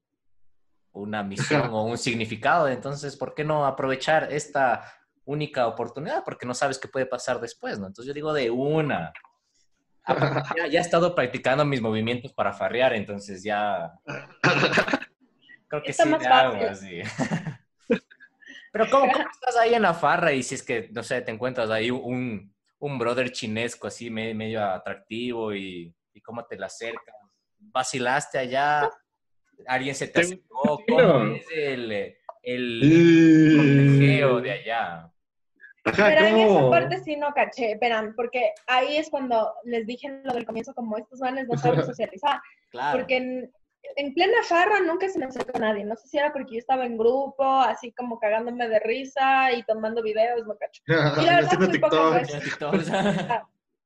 una misión o un significado, entonces, ¿por qué no aprovechar esta única oportunidad? Porque no sabes qué puede pasar después, ¿no? Entonces yo digo de una. Ah, <laughs> Ya, ya he estado practicando mis movimientos para farrear, entonces ya creo que Está sí más hago fácil. así. <laughs> Pero ¿cómo, cómo <laughs> estás ahí en la farra y si es que, no sé, te encuentras ahí un, un brother chinesco así me- medio atractivo y, y cómo te la acercas? ¿Vacilaste allá? ¿Alguien se te acercó? ¿Cómo es el, el cortejeo de allá? Ajá, Pero en esa ¿cómo? parte sí no caché, esperan, porque ahí es cuando les dije lo del comienzo, como estos manes no saben socializar. Claro. Porque en, en plena farra nunca se me acercó nadie. No sé si era porque yo estaba en grupo, así como cagándome de risa y tomando videos, no cacho. <laughs> Y la verdad, TikTok. veces. Tiene TikTok.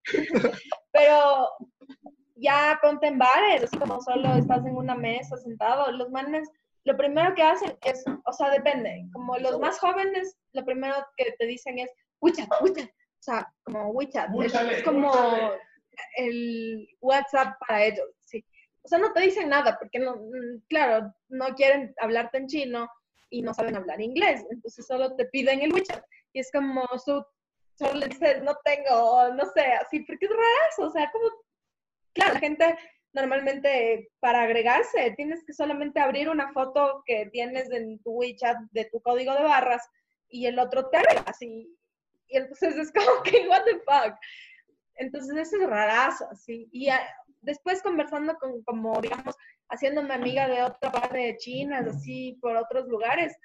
<laughs> Pero ya ponte en bares, así como solo estás en una mesa sentado, los manes, lo primero que hacen es, o sea, depende, como los más jóvenes, lo primero que te dicen es, WeChat, WeChat, o sea, como WeChat, es, es como el WhatsApp para ellos, sí. O sea, no te dicen nada, porque no, mm, claro, no quieren hablarte en chino y no saben hablar inglés, entonces solo te piden el WeChat, y es como su solo le dices, no tengo, no sé, así, porque es raro, o sea, como, claro, la gente normalmente para agregarse tienes que solamente abrir una foto que tienes en tu WeChat de tu código de barras y el otro te agrega así, y entonces es como que, <laughs> what the fuck. Entonces eso es rarazo, así, y ah, después conversando con, como, digamos, haciéndome amiga de otra parte de chinas, así, por otros lugares,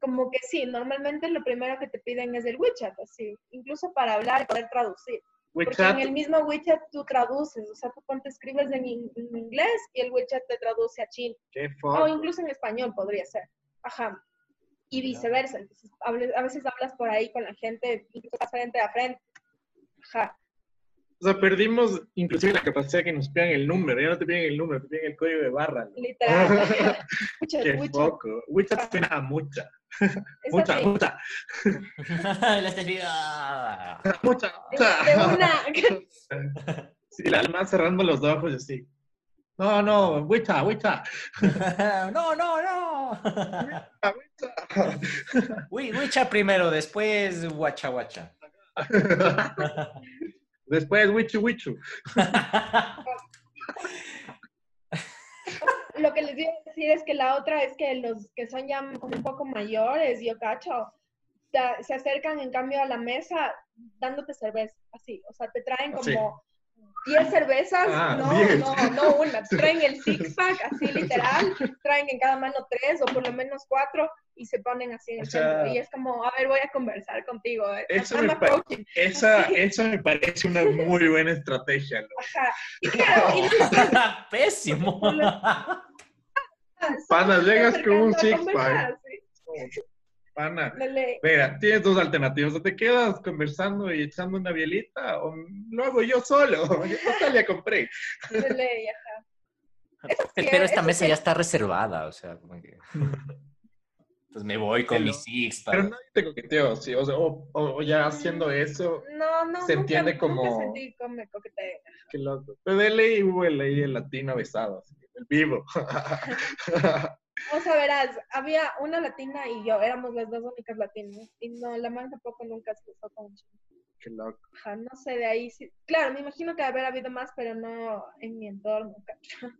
como que sí, normalmente lo primero que te piden es el WeChat, así, incluso para hablar y poder traducir. Porque en el mismo WeChat tú traduces, o sea, tú ponte escribes en, in- en inglés y el WeChat te traduce a chino, qué o incluso en español podría ser. Ajá. Y viceversa, entonces a veces hablas por ahí con la gente, incluso estás frente a frente. Ajá. O sea, perdimos inclusive la capacidad que nos pidan el número. Ya no te piden el número, te piden el código de barra. ¿no? Literal. <laughs> Qué poco. WeChat suena a mucha. <laughs> Mucha, mucha. La esterilidad. Mucha, De mucha. una, <laughs> Sí, la alma cerrando los ojos y así. No, no, WeChat, WeChat. No, no, no. Wicha primero, después guacha guacha. Después, Wichu, Wichu. <laughs> lo que les iba a decir es que la otra es que los que son ya un poco mayores, yo cacho, se acercan en cambio a la mesa dándote cerveza, así, o sea, te traen como 10 cervezas, Ah, no, 10. no, no una, <laughs> traen el six pack, así literal, traen en cada mano tres o por lo menos cuatro y se ponen así en el O sea- centro y es como, a ver, voy a conversar contigo. eh, Eso me. Esa, <laughs> esa me parece una muy buena estrategia, ¿no? Ajá. Y claro, y <laughs> Pésimo. Pana, solo llegas con un conversar, sí. Pana, Dale. Mira, tienes dos alternativas. O te quedas conversando y echando una bielita, o lo hago yo solo. <laughs> Total, ya compré. de ley, ajá. Pero esta eso mesa sí. ya está reservada, o sea, como que... <laughs> Pues me voy con Pero- mis six. Pero nadie te coqueteó, sí. O, sea, o, ya haciendo eso, No, no. Se nunca- entiende nunca como- sentí como coqueteo. qué loco. Pero de ley hubo el, ahí el latino besado, así, el vivo. <laughs> O sea, verás, había una latina y yo, éramos las dos únicas latinas. Y no, la man tampoco nunca se besó con un chino. qué loco. Ajá, no sé, de ahí sí. Claro, me imagino que haber habido más, pero no en mi entorno. cacho.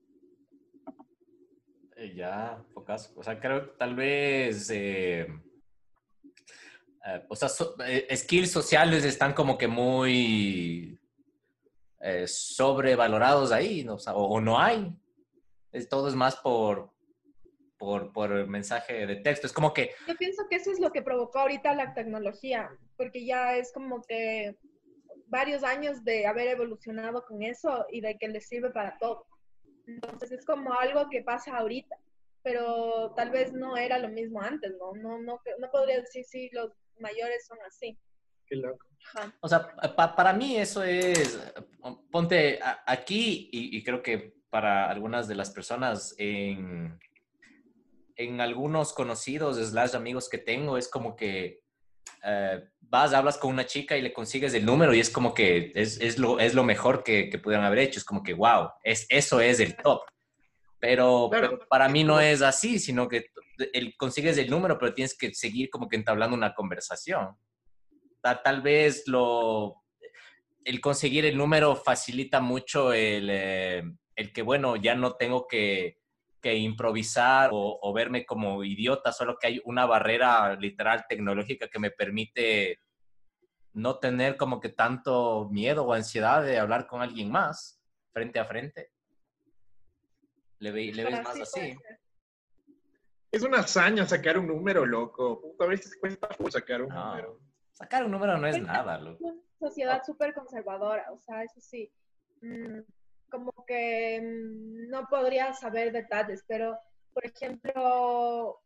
Eh, Ya, pocas. O sea, creo que tal vez. eh, eh, o sea, so- eh, skills sociales están como que muy eh, sobrevalorados ahí, ¿no? O, sea, o- o no hay. Es, todo es más por, por, por mensaje de texto. Es como que Yo pienso que eso es lo que provocó ahorita la tecnología, porque ya es como que varios años de haber evolucionado con eso y de que les sirve para todo. Entonces es como algo que pasa ahorita, pero tal vez no era lo mismo antes, ¿no? No, no, no podría decir si los mayores son así. Qué loco. Ajá. O sea, pa- para mí eso es, ponte aquí y, y creo que para algunas de las personas en, en algunos conocidos, slash amigos que tengo, es como que eh, vas, hablas con una chica y le consigues el número y es como que es, es lo, es lo mejor que, que pudieran haber hecho. Es como que, wow, es, eso es el top. Pero, Claro. pero para mí no es así, sino que el, consigues el número, pero tienes que seguir como que entablando una conversación. Ta- Tal, vez lo, el conseguir el número facilita mucho el, eh, el que, bueno, ya no tengo que, que improvisar o, o verme como idiota, solo que hay una barrera literal tecnológica que me permite no tener como que tanto miedo o ansiedad de hablar con alguien más frente a frente. Le, ve- le ves más sí, así. Es una hazaña sacar un número, loco. A veces cuesta sacar un No. número. Sacar un número no es nada, loco. sociedad súper conservadora, o sea, eso sí, mm, como que mm, no podría saber detalles, pero, por ejemplo,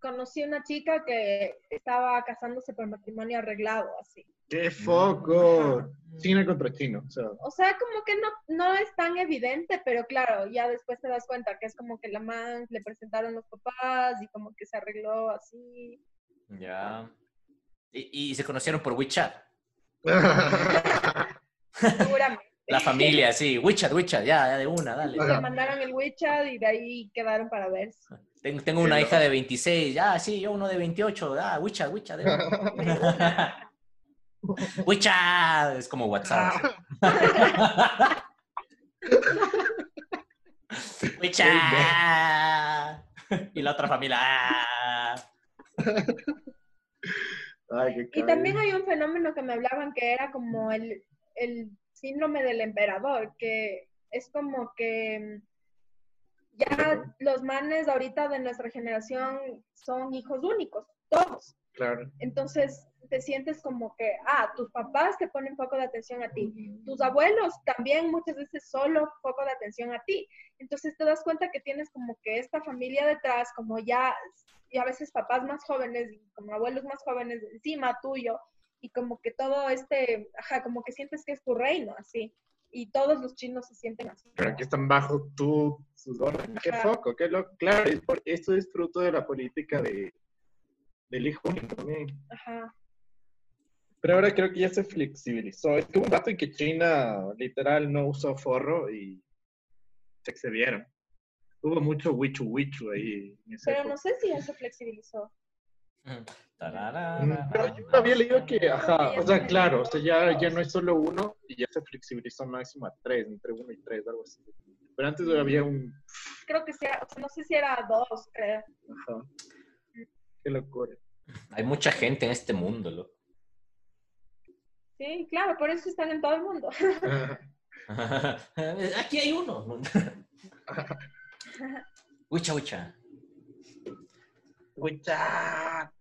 conocí una chica que estaba casándose por matrimonio arreglado, así. ¡Qué foco! China contra chino. O sea, O sea, como que no, no es tan evidente, pero claro, ya después te das cuenta que es como que la man le presentaron los papás y como que se arregló así. Ya. Y, y se conocieron por WeChat. <laughs> Seguramente. La familia, sí. WeChat, WeChat, ya, ya de una, dale. Se mandaron el WeChat y de ahí quedaron para verse. Tengo, tengo una hija de 26, ya, sí, yo uno de 28, ah, WeChat, WeChat. de una. <laughs> WeChat, es como WhatsApp. <laughs> WeChat. Y la otra familia. ah. Ay, qué Y también hay un fenómeno que me hablaban que era como el, el síndrome del emperador, que es como que ya los manes ahorita de nuestra generación son hijos únicos, todos. Claro. Entonces te sientes como que, ah, tus papás te ponen poco de atención a ti, tus abuelos también muchas veces solo poco de atención a ti. Entonces te das cuenta que tienes como que esta familia detrás, como ya, y a veces papás más jóvenes, y como abuelos más jóvenes encima tuyo, y como que todo este, ajá, como que sientes que es tu reino, así. Y todos los chinos se sienten así. Pero que están bajo tu sus órdenes. Qué foco, qué loco. Claro, es por- esto es fruto de la política de, del hijo único también. Ajá. Pero ahora creo que ya se flexibilizó. Es que un rato en que China literal no usó forro y se excedieron. Hubo mucho wichu wichu ahí. En Pero época. no sé si ya se flexibilizó. <laughs> Mm, Pero yo había leído que, ajá, o sea, claro, o sea, ya, ya no es solo uno y ya se flexibilizó máximo a tres, entre uno y tres, algo así. Pero antes había un... Creo que sí, o sea, no sé si era dos, creo. Ajá. Qué locura. Hay mucha gente en este mundo, loco. Sí, claro, por eso están en todo el mundo. <laughs> Aquí hay uno. <laughs> Ucha, ucha. Escucha.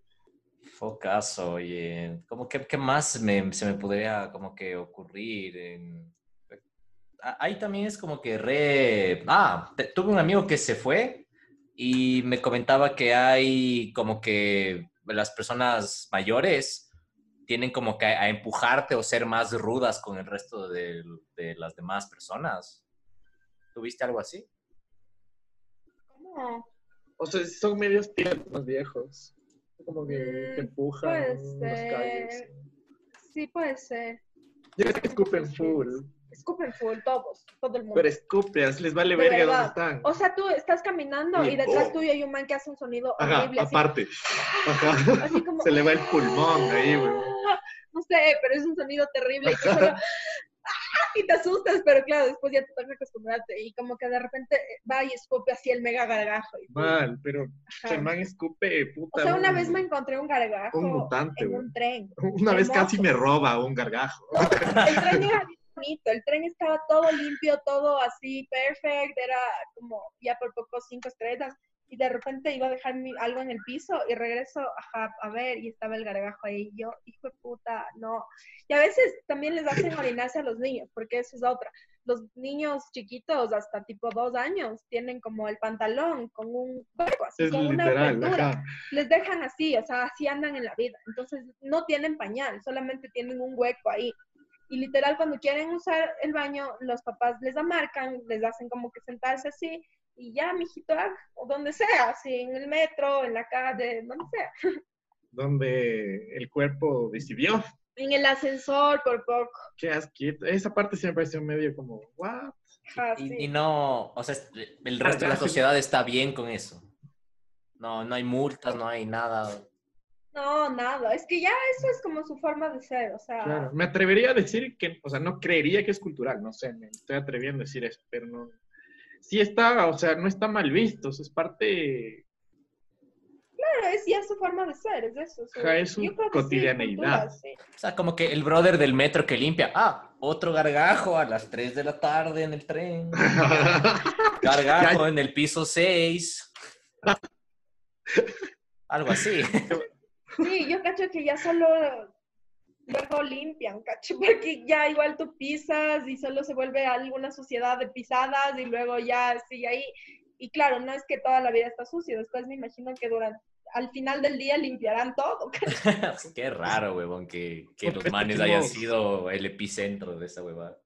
Focazo, oye. Como que, ¿Qué más me- se me podría como que ocurrir? En... Ah, Ahí también es como que re... Ah, te- tuve un amigo que se fue y me comentaba que hay como que las personas mayores tienen como que a, a empujarte o ser más rudas con el resto de, de las demás personas. ¿Tuviste algo así? ¿Cómo? O sea, son medios tiernos los viejos. Como que te Mm, empujan puede calles. Sí, puede ser. Yo creo que escupen full. Escupen full, todos, todo el mundo. Pero escupen, les vale De verga dónde están. O sea, tú estás caminando Y- y detrás oh. tuyo hay un man que hace un sonido Ajá, horrible. así, aparte. Ajá. así como... Se le va el pulmón ahí, güey. <laughs> No sé, pero es un sonido terrible y, tú solo- ¡Ah! <laughs> <laughs> y te asustas, pero claro, después ya te toca acostumbrarte y como que de repente va y escupe así el mega gargajo. y Mal, pero man escupe, puta. O sea, una un- vez me encontré un gargajo Un mutante, en un tren. <laughs> Una vez casi me roba un gargajo. <laughs> El tren era bonito, el tren estaba todo limpio, todo así, perfect, era como ya por poco cinco estrellas. Y de repente iba a dejar mi- algo en el piso y regreso ajá, a ver y estaba el gargajo ahí. Y yo, hijo de puta, no. Y a veces también les hacen orinarse a los niños, porque eso es otra. Los niños chiquitos, hasta tipo dos años, tienen como el pantalón con un hueco, así, Es con una apertura les dejan así, o sea, así andan en la vida. Entonces, no tienen pañal, solamente tienen un hueco ahí. Y literal, cuando quieren usar el baño, los papás les amarcan, les hacen como que sentarse así, y ya, mijito, haga, o donde sea, así, en el metro, en la calle, donde sea. Donde el cuerpo decidió. En el ascensor, por poco. Qué asquito. Esa parte sí me pareció medio como, what? Y, sí. y no, o sea, el resto de la sociedad está bien con eso. No, no hay multas, no hay nada. No, nada, es que ya eso es como su forma de ser, o sea, Claro. Me atrevería a decir que, o sea, no creería que es cultural, no sé, me estoy atreviendo a decir eso, pero no. Sí está, o sea, no está mal visto, o sea, es parte, claro, es ya su forma de ser, es eso. su- Ajá, es su sí, cotidianeidad. cultura, sí. O sea, como que el brother del metro que limpia. Ah, otro gargajo a las 3 de la tarde en el tren. <laughs> Gargajo en el piso 6. Algo así. Sí, yo cacho que ya solo luego limpian, cacho, <laughs> porque ya igual tú pisas y solo se vuelve alguna suciedad de pisadas y luego ya sigue ahí. Y claro, no es que toda la vida está sucio, después me imagino que durante, al final del día limpiarán todo. <laughs> cacho. <laughs> Qué raro, huevón, que, que los manes hayan sido el epicentro de esa huevada.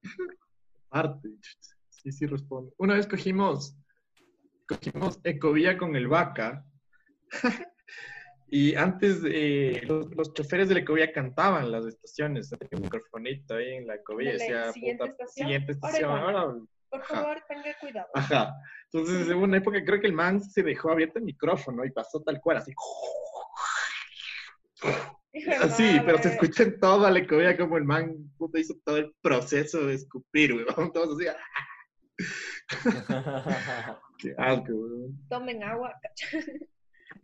parte. Sí, sí responde. Una vez cogimos, cogimos Ecovía con el vaca. Y antes de, los, los choferes de la Ecovía cantaban las estaciones, tenía un microfonito ahí en la Ecovía, decía, siguiente puta, estación, siguiente estación. Oregón. ahora- Por Ajá. favor, tenga cuidado. Ajá. Entonces, en una época creo que el man se dejó abierto el micrófono y pasó tal cual, así. Así, <laughs> pero se escucha en toda la ecovía como el man puta, hizo todo el proceso de escupir, weón. <laughs> Todos así. ¡ah! <laughs> Qué asco, weón. Tomen agua.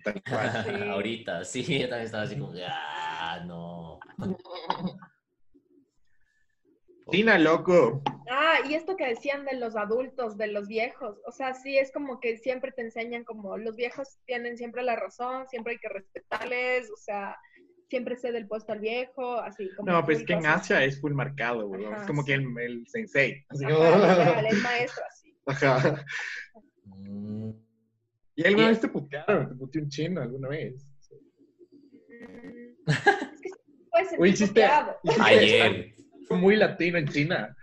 Tal cual. <laughs> Sí. Ahorita, sí, yo también estaba así como, ah, no. <laughs> Tina, loco. Ah, y esto que decían de los adultos, de los viejos, o sea, sí es como que siempre te enseñan como los viejos tienen siempre la razón, siempre hay que respetarles, o sea, siempre cede el puesto al viejo, así como. No, pues que en. Asia es full marcado. Ajá, Es como sí. que el, el sensei. Así Ajá, <laughs> el maestro así. Ajá. Mm, ¿Y alguna Y- vez te putearon? ¿Te puteó un chino alguna vez? Mm, Es que sí puede ser Uy, hiciste, puteado. hiciste Ayer, algo muy latino en China.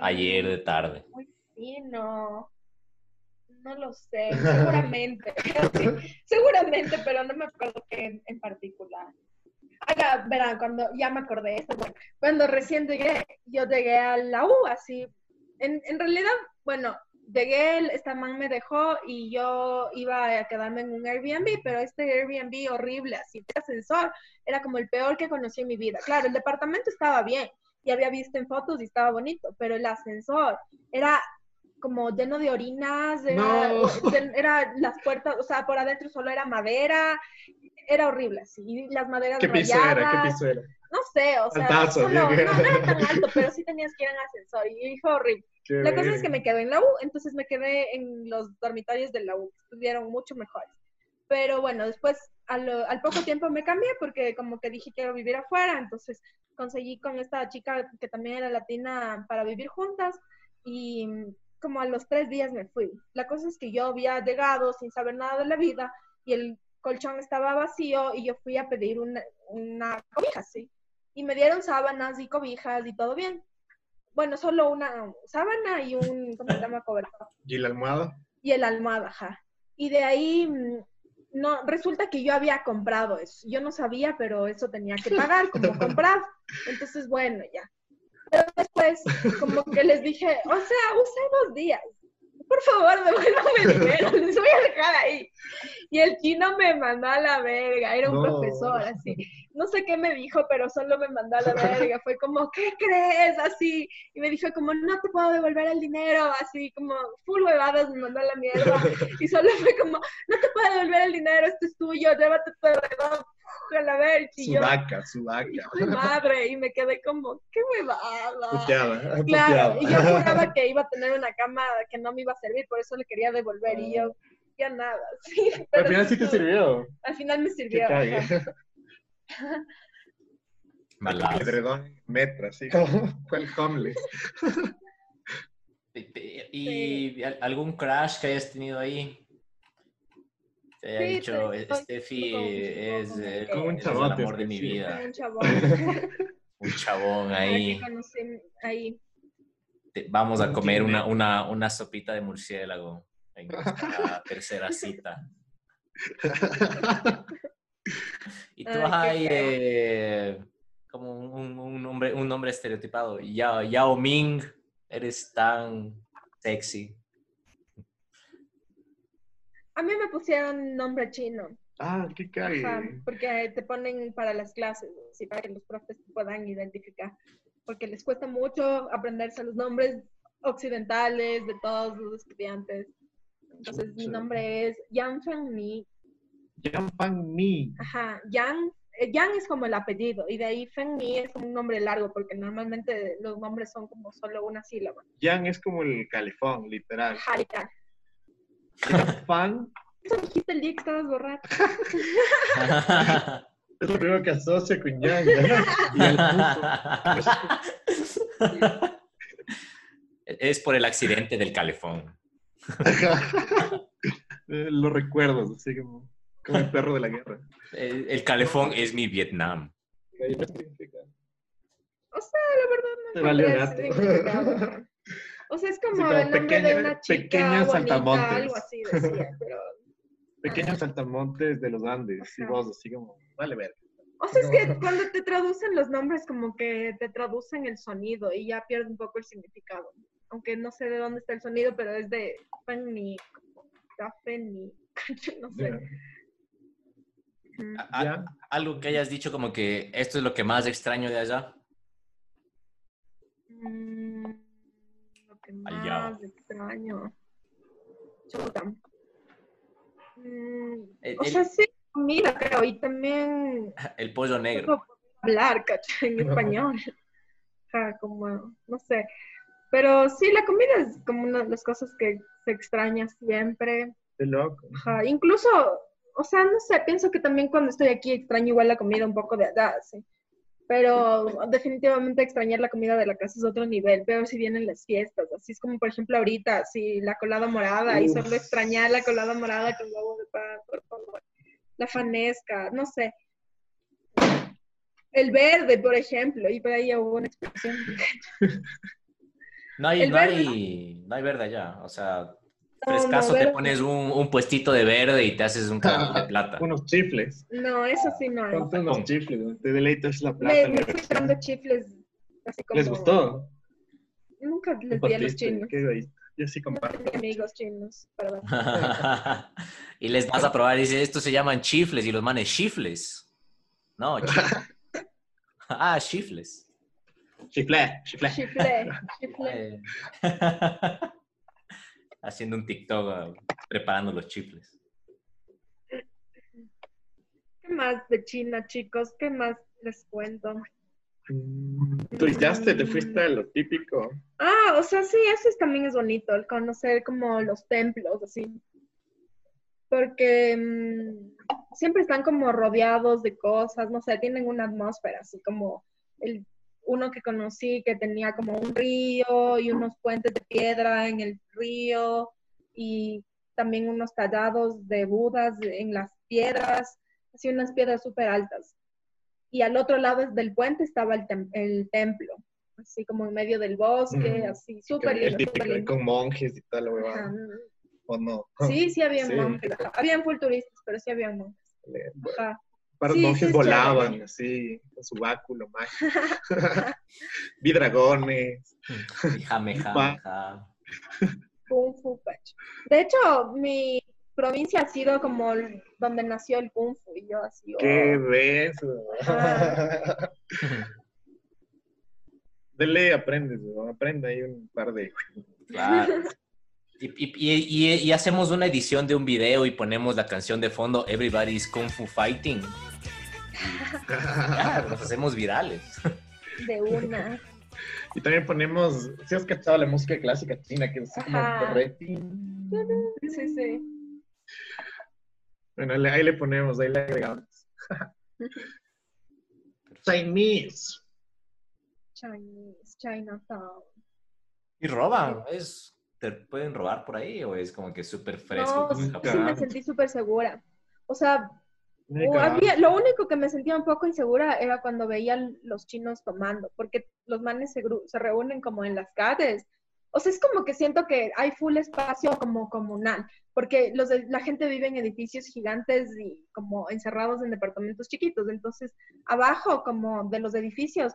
ayer de tarde. Muy fino. No lo sé, seguramente. <laughs> Sí, seguramente, pero no me acuerdo qué en, en particular. Haga, verán, cuando ya me acordé de esto, bueno, cuando recién llegué, yo llegué a la U, así. En, en realidad, bueno, llegué, esta man me dejó y yo iba a quedarme en un Airbnb, pero este Airbnb horrible, así, de ascensor, era como el peor que conocí en mi vida. Claro, el departamento estaba bien y había visto en fotos y estaba bonito, pero el ascensor era como lleno de orinas, era, No. <laughs> era las puertas, o sea, por adentro solo era madera, era horrible, así, y las maderas ¿Qué piso era? ¿Qué piso era? no sé, o sea, Altazo, solo- no, no era tan <laughs> alto, pero sí tenías que ir en ascensor, y fue horrible. Qué La cosa es que me quedé en la U, entonces me quedé en los dormitorios de la U, que estuvieron mucho mejores. Pero bueno, después al, al poco tiempo me cambié porque como que dije quiero vivir afuera, entonces conseguí con esta chica que también era latina para vivir juntas y como a los tres días me fui. La cosa es que yo había llegado sin saber nada de la vida y el colchón estaba vacío y yo fui a pedir una, una cobija, sí. Y me dieron sábanas y cobijas y todo bien. Bueno, solo una sábana y un, ¿cómo se llama? Cobertor ¿Y la almohada? y el almohada, ajá. Y de ahí, mm, no, resulta que yo había comprado eso. Yo no sabía, pero eso tenía que <laughs> pagar como comprado. Entonces, bueno, ya. Pero después, como que les dije, o sea, usé dos días. Por favor, devuélvame el dinero, les voy a dejar ahí. Y el chino me mandó a la verga, era un No. profesor, así. No sé qué me dijo, pero solo me mandó a la <laughs> verga. Fue como, ¿qué crees? Así. Y me dijo como, no te puedo devolver el dinero, así como, full huevadas, me mandó a la mierda. <laughs> Y solo fue como, no te puedo devolver el dinero, esto es tuyo, llévate tu alrededor, a la verga. Y yo, Sudaca, sudaca. hijo de madre, y me quedé como, qué huevada. Puteada, <laughs> Claro, y yo juraba que iba a tener una cama que no me iba a servir, por eso le quería devolver, y yo, ya nada, sí. Al final sí te sirvió. Al final me sirvió. <laughs> cague. ajá. Malazo. Edredón, metro, así como fue el homeless. ¿Y, y al- algún crash que hayas tenido ahí? Te haya Sí, dicho, te- "Eh, estoy- Steffi como- es, como eh, Como un es el amor de mi vida. Un chabón. <laughs> Un chabón ahí. ahí. Te- Vamos a Un comer una, una, una sopita de murciélago en nuestra <laughs> tercera cita. <laughs> Y tú Ay, vas qué ahí feo. eh, como un, un nombre, un nombre estereotipado. Yao, Yao Ming, eres tan sexy. A mí me pusieron nombre chino, ah, qué ajá, porque te ponen para las clases, así para que los profes te puedan identificar, porque les cuesta mucho aprenderse los nombres occidentales de todos los estudiantes. Entonces mi nombre es Yang Feng Mi, Yang Pan Mi. ajá, Yang, eh, Yang es como el apellido, y de ahí Feng Mi es como un nombre largo, porque normalmente los nombres son como solo una sílaba. Yang es como el calefón, literal. Ajá. Yang Pan Eso <laughs> dijiste el día que estabas borracho. <laughs> es lo primero que asocia con Yang. ¿no? <laughs> Y el puto. es por el accidente del calefón. Eh, Los recuerdos, así como, como el perro de la guerra. El, el calefón es mi Vietnam. O sea, la verdad no Te ese gato. O sea, es como Sí, como el nombre de una chica pequeños bonita, saltamontes. algo así decía, pero... Pequeños saltamontes de los Andes. Y vos, así como, vale, ver. O sea, es que cuando te traducen los nombres, como que te traducen el sonido y ya pierde un poco el significado. Aunque no sé de dónde está el sonido, pero es de Fenni, Fenni, <laughs> no sé. A- a- Ya. algo que hayas dicho como que esto es lo que más extraño de allá. Mm, lo que más extraño. Chuta. Mm, El, o el- sea, sí, comida, creo, y también <laughs> el pollo negro. hablar, ¿cachai? En <laughs> español. Ajá, como, no sé. Pero sí, la comida es como una de las cosas que se extraña siempre. Qué loco. Ajá, incluso, o sea, no sé, pienso que también cuando estoy aquí extraño igual la comida un poco de allá, sí. Pero definitivamente extrañar la comida de la casa es otro nivel, peor si vienen las fiestas, así es como por ejemplo ahorita, sí, la colada morada, y Uf. solo extrañar la colada morada con huevo de pan, por favor. La fanesca, no sé. El verde, por ejemplo, y por ahí hubo una expresión. <laughs> No hay, El no verde, hay, no hay verde allá. O sea, frescaso no, te pones un, un puestito de verde y te haces un caramelo de plata. Unos chifles. No, eso sí no. Ponte unos chifles, te deleitas la plata. Me, me versión. dando chifles así como... ¿Les gustó? Nunca les di a los chinos. Yo sí comparto. amigos chinos, perdón. <laughs> y les vas a probar y dices, estos se llaman chifles y los manes chifles. No, chifles. <laughs> ah, chifles. Chiflé, chiflé. Chiflé, <laughs> chiflé. Haciendo un TikTok ah, preparando los chifles. ¿Qué más de China, chicos? ¿Qué más les cuento? Turisteaste, te fuiste a lo típico. Ah, o sea, sí, eso es- también es bonito, el conocer como los templos, así. Porque mm, siempre están como rodeados de cosas, no sé, tienen una atmósfera, así como el, uno que conocí que tenía como un río y unos puentes de piedra en el río y también unos tallados de budas en las piedras, así unas piedras súper altas. Y al otro lado del puente estaba el, tem- el templo, así como en medio del bosque, Mm. así súper el lindo, lindo. con monjes y tal. ¿O no? Sí, sí habían <laughs> Sí. monjes. Habían full turistas, pero sí habían monjes. Ajá. Para Sí, monjes volaban chévere. así, con su báculo mágico. <laughs> <laughs> Vi dragones. Jame, jame, jame. Kung Fu Pacho. De hecho, mi provincia ha sido como donde nació el Kung Fu y yo así. oh. ¡Qué beso! Ajá. <laughs> Dele, aprendes, weón, aprende ahí un par de... Claro. Y- y- y- y hacemos una edición de un video y ponemos la canción de fondo Everybody's Kung Fu Fighting. Ya, nos hacemos virales. De una. Y también ponemos, si has cachado la música clásica china, que es como. Sí, sí. Bueno, ahí le ponemos, ahí le agregamos. Chinese. Chinese, Chinatown. Y roban, es, ¿te pueden robar por ahí o es como que súper fresco? No, sí me sentí súper segura. O sea, Había- lo único que me sentía un poco insegura era cuando veía los chinos tomando, porque los manes se, se reúnen como en las calles. O sea, es como que siento que hay full espacio como comunal, porque los de- la gente vive en edificios gigantes y como encerrados en departamentos chiquitos. Entonces, abajo como de los edificios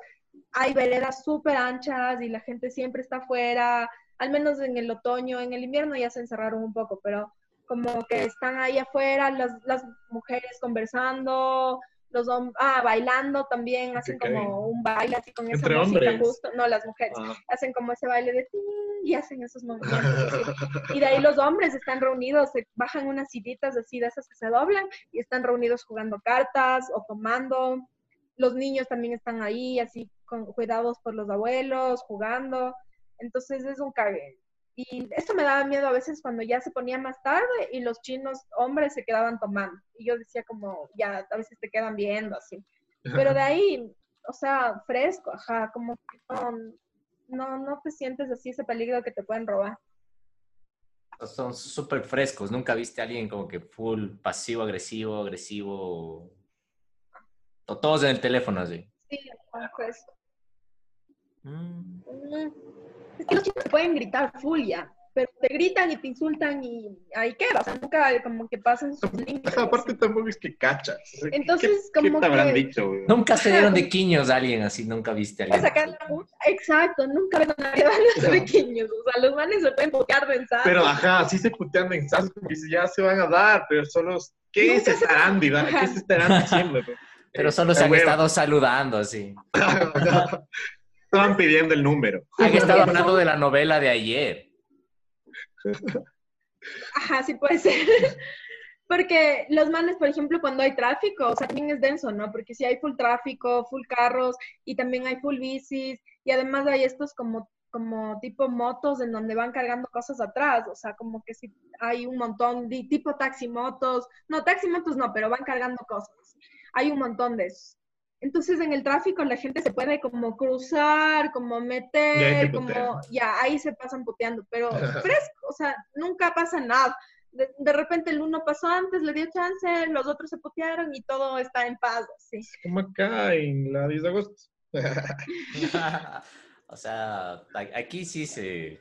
hay veredas súper anchas y la gente siempre está afuera, al menos en el otoño, en el invierno ya se encerraron un poco, pero como que están ahí afuera las, las mujeres conversando, los hombres, ah, bailando también, hacen como un baile así con esa ¿Entre música hombres? justo, no, las mujeres, Ah. hacen como ese baile de tin y hacen esos movimientos así. <laughs> Y de ahí los hombres están reunidos, se bajan unas sillitas así de esas que se doblan y están reunidos jugando cartas o tomando. Los niños también están ahí, así con, cuidados por los abuelos, jugando. Entonces es un cague. Y esto me daba miedo a veces cuando ya se ponía más tarde y los chinos hombres se quedaban tomando. Y yo decía como, ya, a veces te quedan viendo así. Pero de <laughs> ahí, o sea, fresco, ajá, como que no, no, no te sientes así ese peligro que te pueden robar. Son súper frescos. Nunca viste a alguien como que full pasivo, agresivo, agresivo. O todos en el teléfono así. Sí, fresco. Mm. Mm. Es que los chicos pueden gritar full ya, pero te gritan y te insultan y ahí queda, o sea, nunca como que pasan sus límites. Aparte tampoco es que cachas. O sea, ¿qué- Entonces, ¿qué, como te habrán que- dicho? güey? Nunca se dieron de quiños a alguien así, nunca viste a alguien. sacar la puta. Exacto, nunca ven a nadie <laughs> dando pequeños, o sea, los manes se pueden de ensalada. Pero ajá, sí se putean mensajes porque dices, ya se van a dar, pero solo, ¿qué Nunca se se- estarán, ¿Qué se estarán <laughs> diciendo? Pero Eh, solo se a han huevo. estado saludando así. <laughs> Estaban pidiendo el número. Han estado hablando de la novela de ayer. Ajá, sí puede ser. <laughs> Porque los manes, por ejemplo, cuando hay tráfico, o sea, también es denso, ¿no? Porque si hay full tráfico, full carros, y también hay full bicis, y además hay estos como, como tipo motos en donde van cargando cosas atrás, o sea, como que si hay un montón de tipo taximotos, no, taximotos no, pero van cargando cosas. Hay un montón de esos. Entonces en el tráfico la gente se puede como cruzar, como meter, te como, ya, ahí se pasan puteando, pero <laughs> fresco, o sea, nunca pasa nada. De, de repente el uno pasó antes, le dio chance, los otros se putearon y todo está en paz, sí. Como acá en la 10 de agosto. <laughs> o sea, aquí sí se.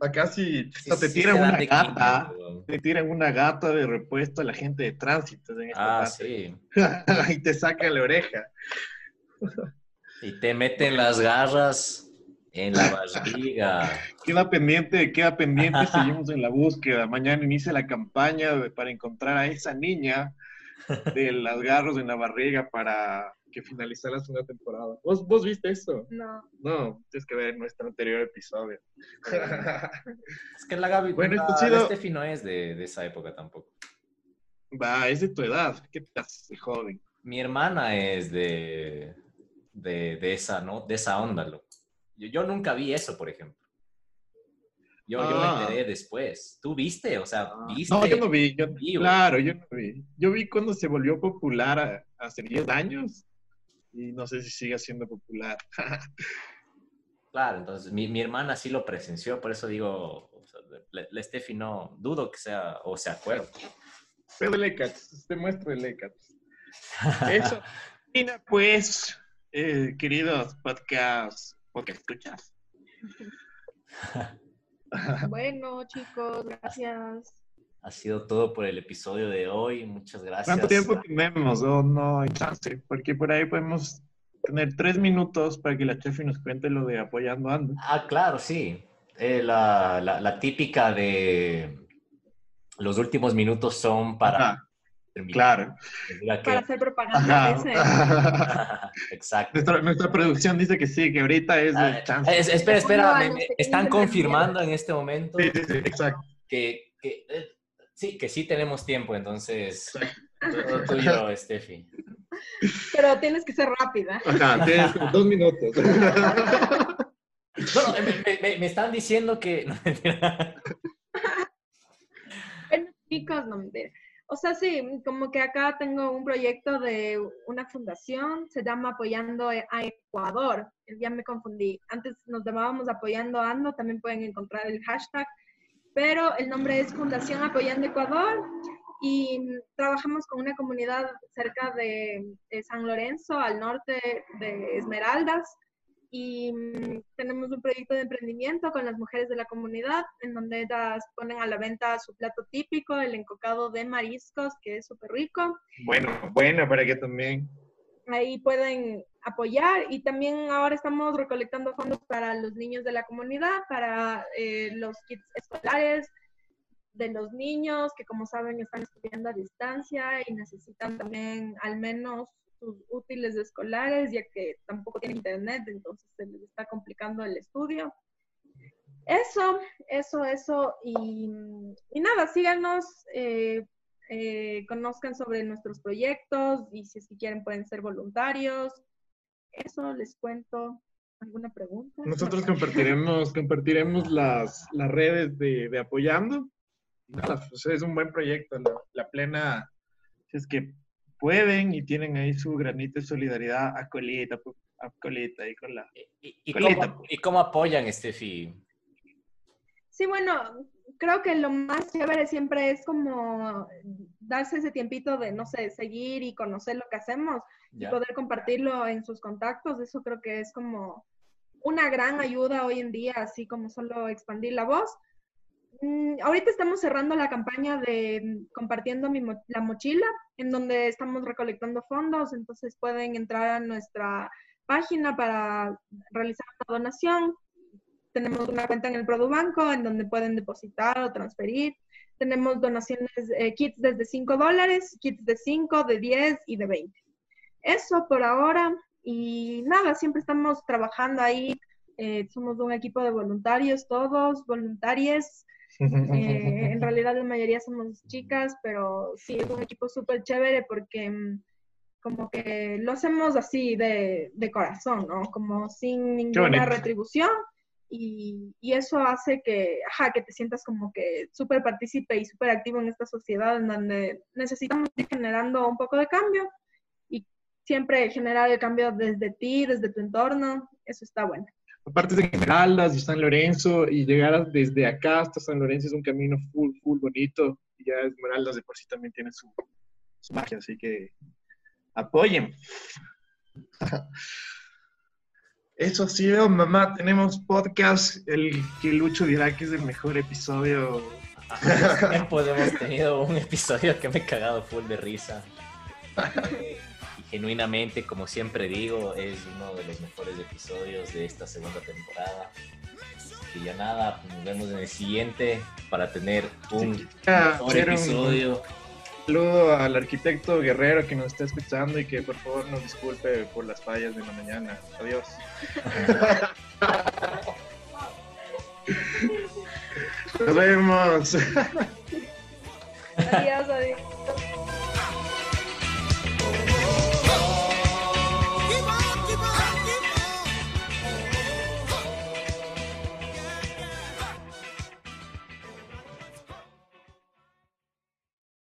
Acá sí, te tiran una gata, te tiran una gata de repuesto a la gente de tránsito en esta Ah, parte. sí. <laughs> y te sacan la oreja. Y te meten las garras en la barriga. Queda pendiente, queda pendiente, seguimos en la búsqueda. Mañana inicia la campaña de- para encontrar a esa niña de las garros en la barriga para que finalizara la segunda temporada. ¿Vos, vos viste eso? No. No, tienes que ver nuestro anterior episodio. <laughs> Es que la Gaby, Bueno, la, sido- Steffi no es de, de esa época tampoco. Va, es de tu edad. ¿Qué te haces de joven? Mi hermana es de, de, de esa, ¿no? De esa onda, loco. Yo, yo nunca vi eso, por ejemplo. Yo, yo Ah. me enteré después. ¿Tú viste? O sea, ¿viste? No, yo no vi. Yo, claro, yo no vi. Yo vi cuando se volvió popular a- hace 10 años y no sé si sigue siendo popular. <laughs> Claro, entonces mi, mi hermana sí lo presenció, por eso digo, o sea, la, la Steffi no dudo que sea, o se acuerda. Pero el ECATS, te muestro el ECATS. <laughs> Eso. Mira, pues, eh, queridos podcast, podcast escuchas. <laughs> Bueno, chicos, gracias. Ha sido todo por el episodio de hoy. Muchas gracias. ¿Cuánto tiempo tenemos? Oh, no hay chance, porque por ahí podemos tener tres minutos para que la chefi nos cuente lo de apoyando ando. Ah, claro, sí. Eh, la, la- la típica de los últimos minutos son para Ajá, terminar. claro. Que Para hacer propaganda. Ajá. <laughs> Exacto. Nuestra, nuestra producción dice que sí, que ahorita es Ah, de chance. es- espera, espera, a me- están confirmando en este momento Sí, sí, sí, exacto. que, que, eh, sí, que sí tenemos tiempo, entonces todo tuyo, Steffi. Pero tienes que ser rápida. Ajá, tienes dos minutos. No, me, me- me están diciendo que... <laughs> no. Bueno, chicos, no mentira. O sea, sí, como que acá tengo un proyecto de una fundación, se llama Apoyando a Ecuador. Ya me confundí. Antes nos llamábamos Apoyando Ando, también pueden encontrar el hashtag, pero el nombre es Fundación Apoyando Ecuador y trabajamos con una comunidad cerca de, de San Lorenzo, al norte de Esmeraldas, y mm, tenemos un proyecto de emprendimiento con las mujeres de la comunidad en donde ellas ponen a la venta su plato típico, el encocado de mariscos, que es súper rico. Bueno, bueno, para que también. Ahí pueden apoyar y también ahora estamos recolectando fondos para los niños de la comunidad, para eh, los kits escolares de los niños que como saben están estudiando a distancia y necesitan también al menos sus útiles escolares ya que tampoco tienen internet, entonces se les está complicando el estudio. Eso, eso, eso y, y nada, síganos, eh, eh, conozcan sobre nuestros proyectos y si es que quieren pueden ser voluntarios. Eso les cuento. ¿Alguna pregunta? Nosotros compartiremos, compartiremos las, las redes de, de apoyando. Pues es un buen proyecto. La, la plena, si es que pueden y tienen ahí su granito de solidaridad, a colita, pues, a colita ahí con la. ¿Y, y Colita. cómo, ¿Y cómo apoyan, Steffi? Sí, bueno, creo que lo más chévere siempre es como darse ese tiempito de, no sé, seguir y conocer lo que hacemos y poder compartirlo en sus contactos. Eso creo que es como una gran ayuda hoy en día, así como solo expandir la voz. Mm, ahorita estamos cerrando la campaña de mm, compartiendo mi mo- la mochila, en donde estamos recolectando fondos, entonces pueden entrar a nuestra página para realizar una donación. Tenemos una cuenta en el Produbanco en donde pueden depositar o transferir. Tenemos donaciones, eh, kits desde 5 dólares, kits de 5, de 10 y de 20. Eso por ahora. Y nada, siempre estamos trabajando ahí. Eh, somos un equipo de voluntarios, todos voluntarias. Eh, en realidad la mayoría somos chicas, pero sí es un equipo súper chévere porque mm, como que lo hacemos así de, de corazón, ¿no? Como sin ninguna retribución. Y, y eso hace que, ajá, que te sientas como que súper partícipe y súper activo en esta sociedad en donde necesitamos ir generando un poco de cambio y siempre generar el cambio desde ti, desde tu entorno, eso está bueno. Aparte de Esmeraldas y San Lorenzo, y llegar desde acá hasta San Lorenzo es un camino full, full bonito. Y ya Esmeraldas de por sí también tiene su, su magia, así que apoyen. <laughs> Eso ha sido, mamá. Tenemos podcast. El que Lucho dirá que es el mejor episodio. Hace <laughs> tiempo hemos tenido un episodio que me he cagado full de risa. Y genuinamente, como siempre digo, es uno de los mejores episodios de esta segunda temporada. Y ya nada, pues nos vemos en el siguiente para tener un mejor episodio. Saludo al arquitecto Guerrero que nos está escuchando y que por favor nos disculpe por las fallas de la mañana. Adiós. <laughs> Nos vemos. Adiós, adiós.